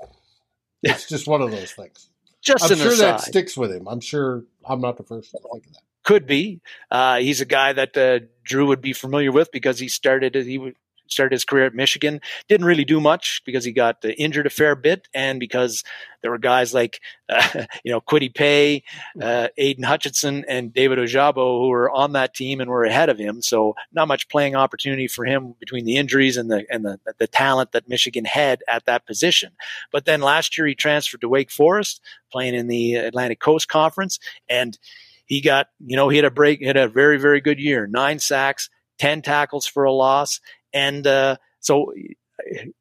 it's just one of those things. Just I'm sure aside. that sticks with him. I'm sure I'm not the first to think of that. Could be. Uh, he's a guy that uh, Drew would be familiar with because he started. He started his career at Michigan. Didn't really do much because he got uh, injured a fair bit, and because there were guys like uh, you know Kwity Paye, uh, Aidan Hutchinson, and David Ojabo who were on that team and were ahead of him. So not much playing opportunity for him between the injuries and the and the, the talent that Michigan had at that position. But then last year he transferred to Wake Forest, playing in the Atlantic Coast Conference, and he got you know he had a break, he had a very very good year, nine sacks. 10 tackles for a loss and uh, so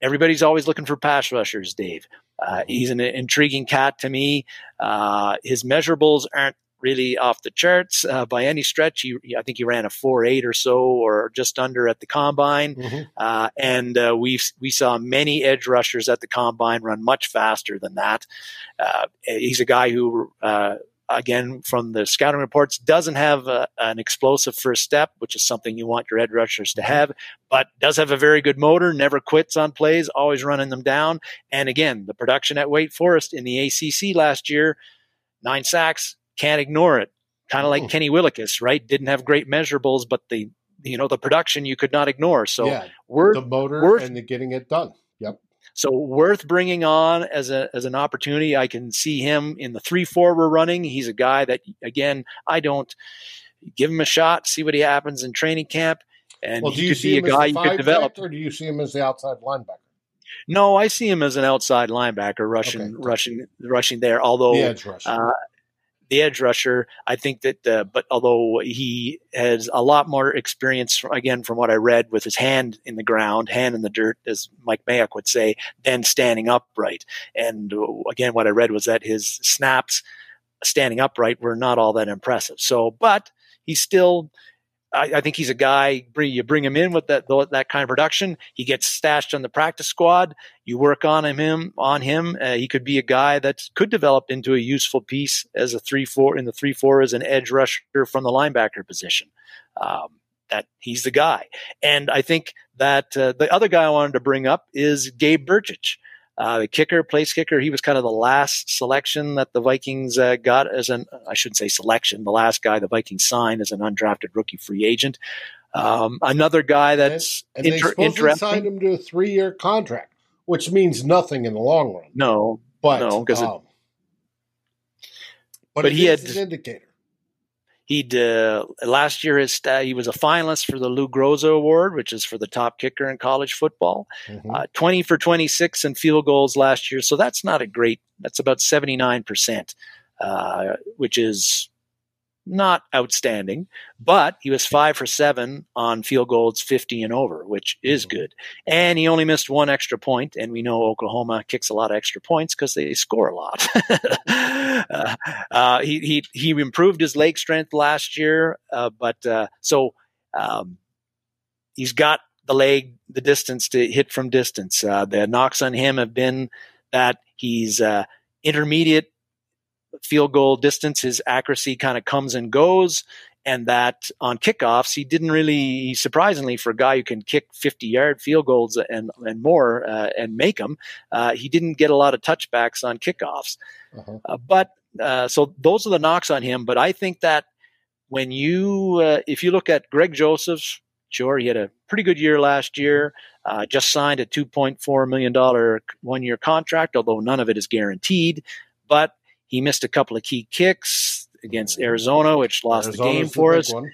everybody's always looking for pass rushers, Dave. Uh, he's an intriguing cat to me. Uh, his measurables aren't really off the charts uh, by any stretch. He, I think he ran a four eight or so, or just under at the combine. Mm-hmm. Uh, and uh, we we saw many edge rushers at the combine run much faster than that. Uh, he's a guy who uh, again, from the scouting reports, doesn't have a, an explosive first step, which is something you want your edge rushers to have, but does have a very good motor, never quits on plays, always running them down. And again, the production at Wake Forest in the ACC last year, nine sacks, can't ignore it. kind of like Mm. Kenny Willekes, right? Didn't have great measurables, but the you know the production you could not ignore. So yeah, worth the motor worth- and the getting it done. So worth bringing on as a as an opportunity. I can see him in the three four we're running. He's a guy that again I don't give him a shot, see what he happens in training camp, and Well, do he you could see be a guy you could develop. or do you see him as the outside linebacker? No, I see him as an outside linebacker, rushing, Okay. rushing, rushing there. Although The uh, the edge rusher, I think that, uh, but although he has a lot more experience, again, from what I read, with his hand in the ground, hand in the dirt, as Mike Mayock would say, than standing upright. And uh, again, what I read was that his snaps standing upright were not all that impressive. So, but he still. I, I think he's a guy. You bring him in with that that kind of production. He gets stashed on the practice squad. You work on him, on him. Uh, he could be a guy that could develop into a useful piece as a three four in the three four as an edge rusher from the linebacker position. Um, that he's the guy, and I think that uh, the other guy I wanted to bring up is Gabe Brkic. Uh, the kicker, place kicker, he was kind of the last selection that the Vikings uh, got as an, I shouldn't say selection, the last guy the Vikings signed as an undrafted rookie free agent. Um, another guy that's and they inter- supposedly interesting. signed him to a three-year contract, which means nothing in the long run. no, But No, 'cause it- um, but, but he had- an indicator. He'd uh, last year his he was a finalist for the Lou Groza Award, which is for the top kicker in college football. Mhm. Uh, Twenty for twenty six in field goals last year, so that's not a great. That's about seventy nine percent, uh, which is not outstanding. But he was five for seven on field goals fifty and over, which is Mhm. good. And he only missed one extra point, and we know Oklahoma kicks a lot of extra points because they score a lot. uh, uh, he, he he improved his leg strength last year, uh, but uh, so um, he's got the leg, the distance to hit from distance. Uh, the knocks on him have been that he's uh, intermediate field goal distance. His accuracy kind of comes and goes. And that on kickoffs, he didn't really, surprisingly, for a guy who can kick 50 yard field goals and, and more uh, and make them, uh, he didn't get a lot of touchbacks on kickoffs. Uh-huh. Uh, but uh, so those are the knocks on him. But I think that when you, uh, if you look at Greg Joseph's, sure, he had a pretty good year last year. Uh, just signed a $2.4 million one one year contract, although none of it is guaranteed. But he missed a couple of key kicks against Arizona, which lost the game for big us. Mhm.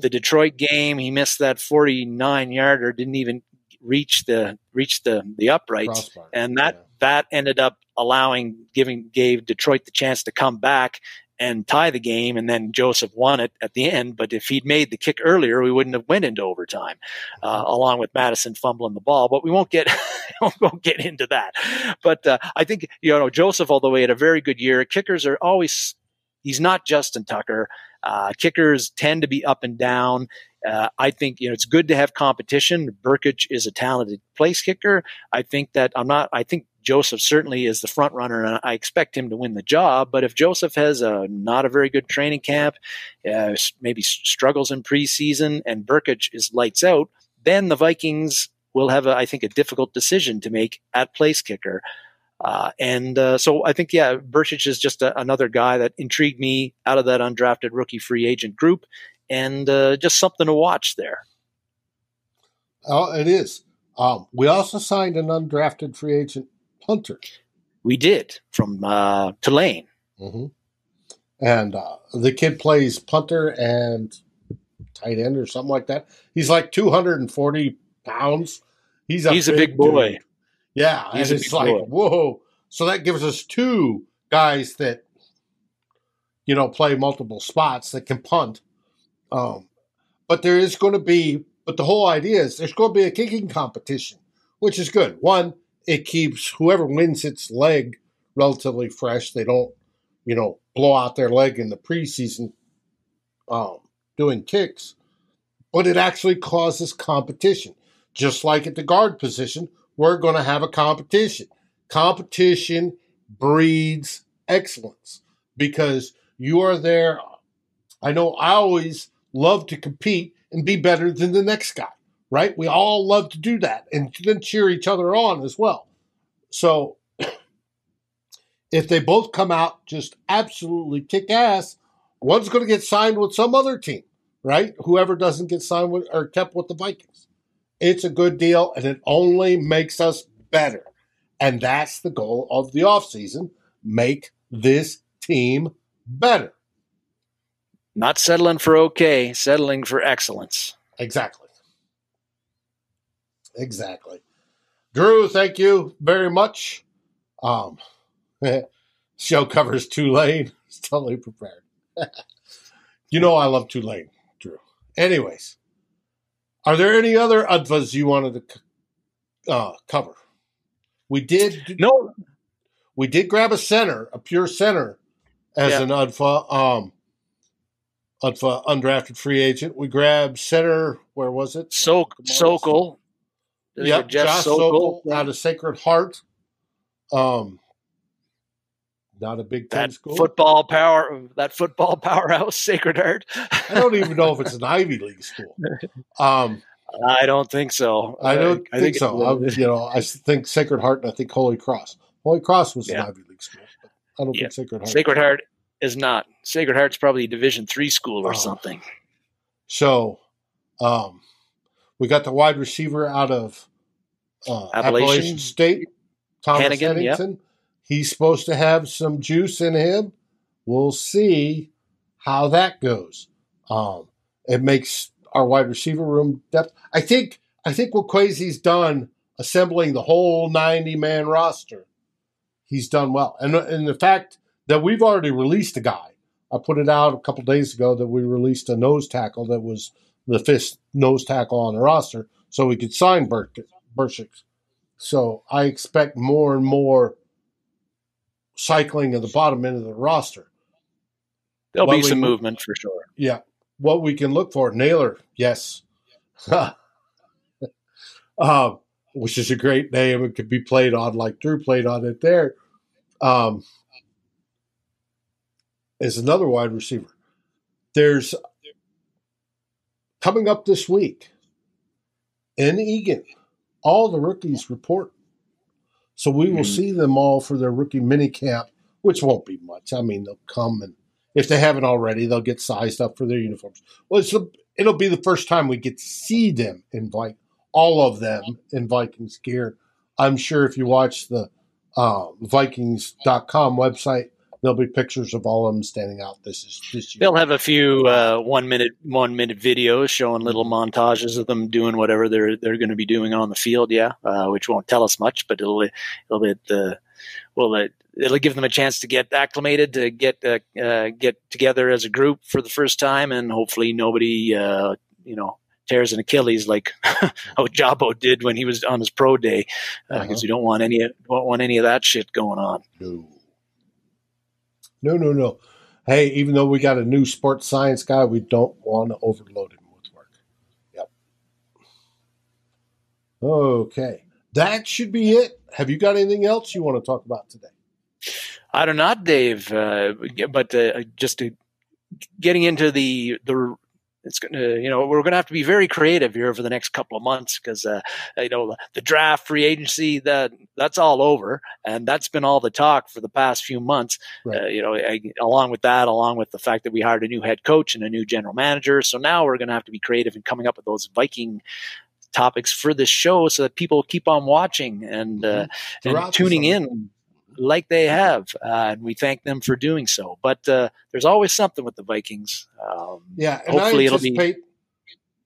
The Detroit game, he missed that 49 yarder, didn't even reach the reach the the uprights Crossbar. and that Yeah. that ended up allowing giving gave Detroit the chance to come back and tie the game and then Joseph won it at the end but if he'd made the kick earlier we wouldn't have went into overtime uh, along with Mattison fumbling the ball but we won't get we won't get into that. But uh, I think you know Joseph although he had a very good year kickers are always he's not Justin Tucker. Uh, kickers tend to be up and down uh, I think you know it's good to have competition. Brkic is a talented place kicker. I think that I'm not. I think Joseph certainly is the front runner, and I expect him to win the job. But if Joseph has a not a very good training camp, uh, maybe struggles in preseason, and Brkic is lights out, then the Vikings will have, a, I think, a difficult decision to make at place kicker. Uh, and uh, so I think, yeah, Brkic is just a, another guy that intrigued me out of that undrafted rookie free agent group and uh, just something to watch there. Oh, it is. Um, we also signed an undrafted free agent punter. We did from uh, Tulane. hmm And uh, the kid plays punter and tight end or something like that. He's like 240 pounds. He's a, He's a big boy. dude. Yeah. He's and a it's big like, boy. whoa. So that gives us two guys that, you know, play multiple spots that can punt. Um, but there is going to be, but the whole idea is there's going to be a kicking competition, which is good. One, it keeps whoever wins its leg relatively fresh. They don't, you know, blow out their leg in the preseason um, doing kicks, but it actually causes competition. Just like at the guard position, we're going to have a competition. Competition breeds excellence because you are there. I know I always love to compete and be better than the next guy, right? We all love to do that and then cheer each other on as well. So if they both come out just absolutely kick ass, one's going to get signed with some other team, right? Whoever doesn't get signed with or kept with the Vikings. It's a good deal, and it only makes us better. And that's the goal of the offseason make this team better. Not settling for okay, settling for excellence. Exactly. Exactly. Drew, thank you very much. Um, show covers Tulane. It's totally prepared. you know I love Tulane, Drew. Anyways, are there any other UDFAs you wanted to uh, cover? We did. No. We did grab a center, a pure center, as Yeah. an UDFA. Um, undrafted free agent. We grabbed center. Where was it? So Sokol. There's Yep, Josh Sokol. Sokol out of Sacred Heart. Um, not a Big Ten that school. football power, that football powerhouse, Sacred Heart. I don't even know if it's an Ivy League school. Um, I don't think so. I don't I think, so. I, you know, I think Sacred Heart and I think Holy Cross. Holy Cross was Yeah. an Ivy League school. I don't Yeah. think Sacred Heart. Sacred Heart is not. Sacred Heart's probably a Division three school or Oh. something. So, um, we got the wide receiver out of uh, Appalachian. Appalachian. State, Thomas Hennigan, yep. Hennigan. He's supposed to have some juice in him. We'll see how that goes. Um, it makes our wide receiver room depth. I think. I think what Kwesi's done assembling the whole ninety man roster, he's done well. And and the fact that we've already released a guy. I put it out a couple days ago that we released a nose tackle that was the fifth nose tackle on the roster, so we could sign Bur- So I expect more and more cycling of the bottom end of the roster. There'll Well, be we- some movement for sure. Yeah. What we can look for, Naylor, yes. uh, which is a great name. It could be played on like Drew played on it there. Um, is another wide receiver. There's coming up this week in Eagan, all the rookies report. So we will Mhm. see them all for their rookie mini camp, which won't be much. I mean, they'll come and if they haven't already, they'll get sized up for their uniforms. Well, it's the, it'll be the first time we get to see them invite all of them in Vikings gear. I'm sure if you watch the uh, Vikings.com website, there'll be pictures of all of them standing out. This is this year. They'll have a few uh, one minute one minute videos showing little montages of them doing whatever they're they're going to be doing on the field. Yeah, uh, which won't tell us much, but it'll it'll be uh, well it, it'll give them a chance to get acclimated, to get uh, uh, get together as a group for the first time, and hopefully nobody uh, you know tears an Achilles like how Ojabo did when he was on his pro day, because Uh-huh. you don't want any don't want any of that shit going on. No. No, no, no. Hey, even though we got a new sports science guy, we don't want to overload him with work. Yep. Okay. That should be it. Have you got anything else you want to talk about today? I don't know, Dave, uh, but uh, just to, getting into the the it's going to you know we're going to have to be very creative here over the next couple of months because uh, you know the draft free agency that that's all over and that's been all the talk for the past few months. Right. uh, you know I, along with that along with the fact that we hired a new head coach and a new general manager so now we're going to have to be creative in coming up with those Viking topics for this show so that people keep on watching and uh, and tuning in like they have, uh, and we thank them for doing so. But uh, there's always something with the Vikings. Um, Yeah, and Hopefully I it'll be-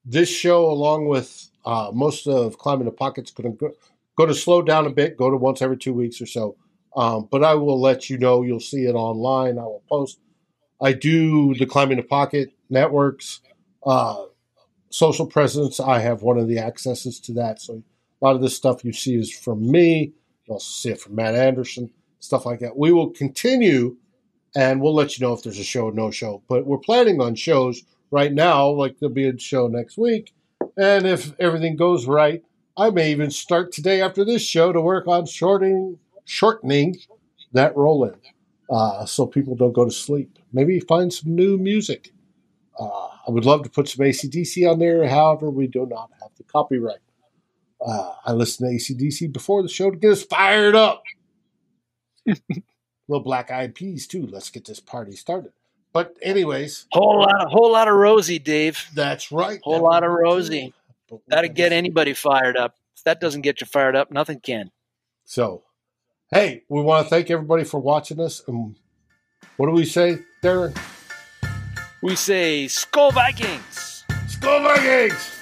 this show, along with uh, most of Climbing the Pockets, going to go, to slow down a bit, go to once every two weeks or so. Um, but I will let you know. You'll see it online. I will post. I do the Climbing the Pocket networks, uh, social presence. I have one of the accesses to that. So a lot of this stuff you see is from me. You'll also see it from Matt Anderson, stuff like that. We will continue and we'll let you know if there's a show or no show. But we're planning on shows right now, like there'll be a show next week. And if everything goes right, I may even start today after this show to work on shortening shortening that roll in, uh, so people don't go to sleep. Maybe find some new music. Uh, I would love to put some ACDC on there. However, we do not have the copyright. Uh, I listened to ACDC before the show to get us fired up. Little black eyed peas too. Let's get this party started. But anyways, Whole lot, of, whole lot of Rosie, Dave. that's right. Whole That lot of Rosie. That'll get anybody fired up. If that doesn't get you fired up, nothing can. So, hey, we want to thank everybody for watching us. And what do we say, Darren? We say Skol Vikings. Skol Vikings!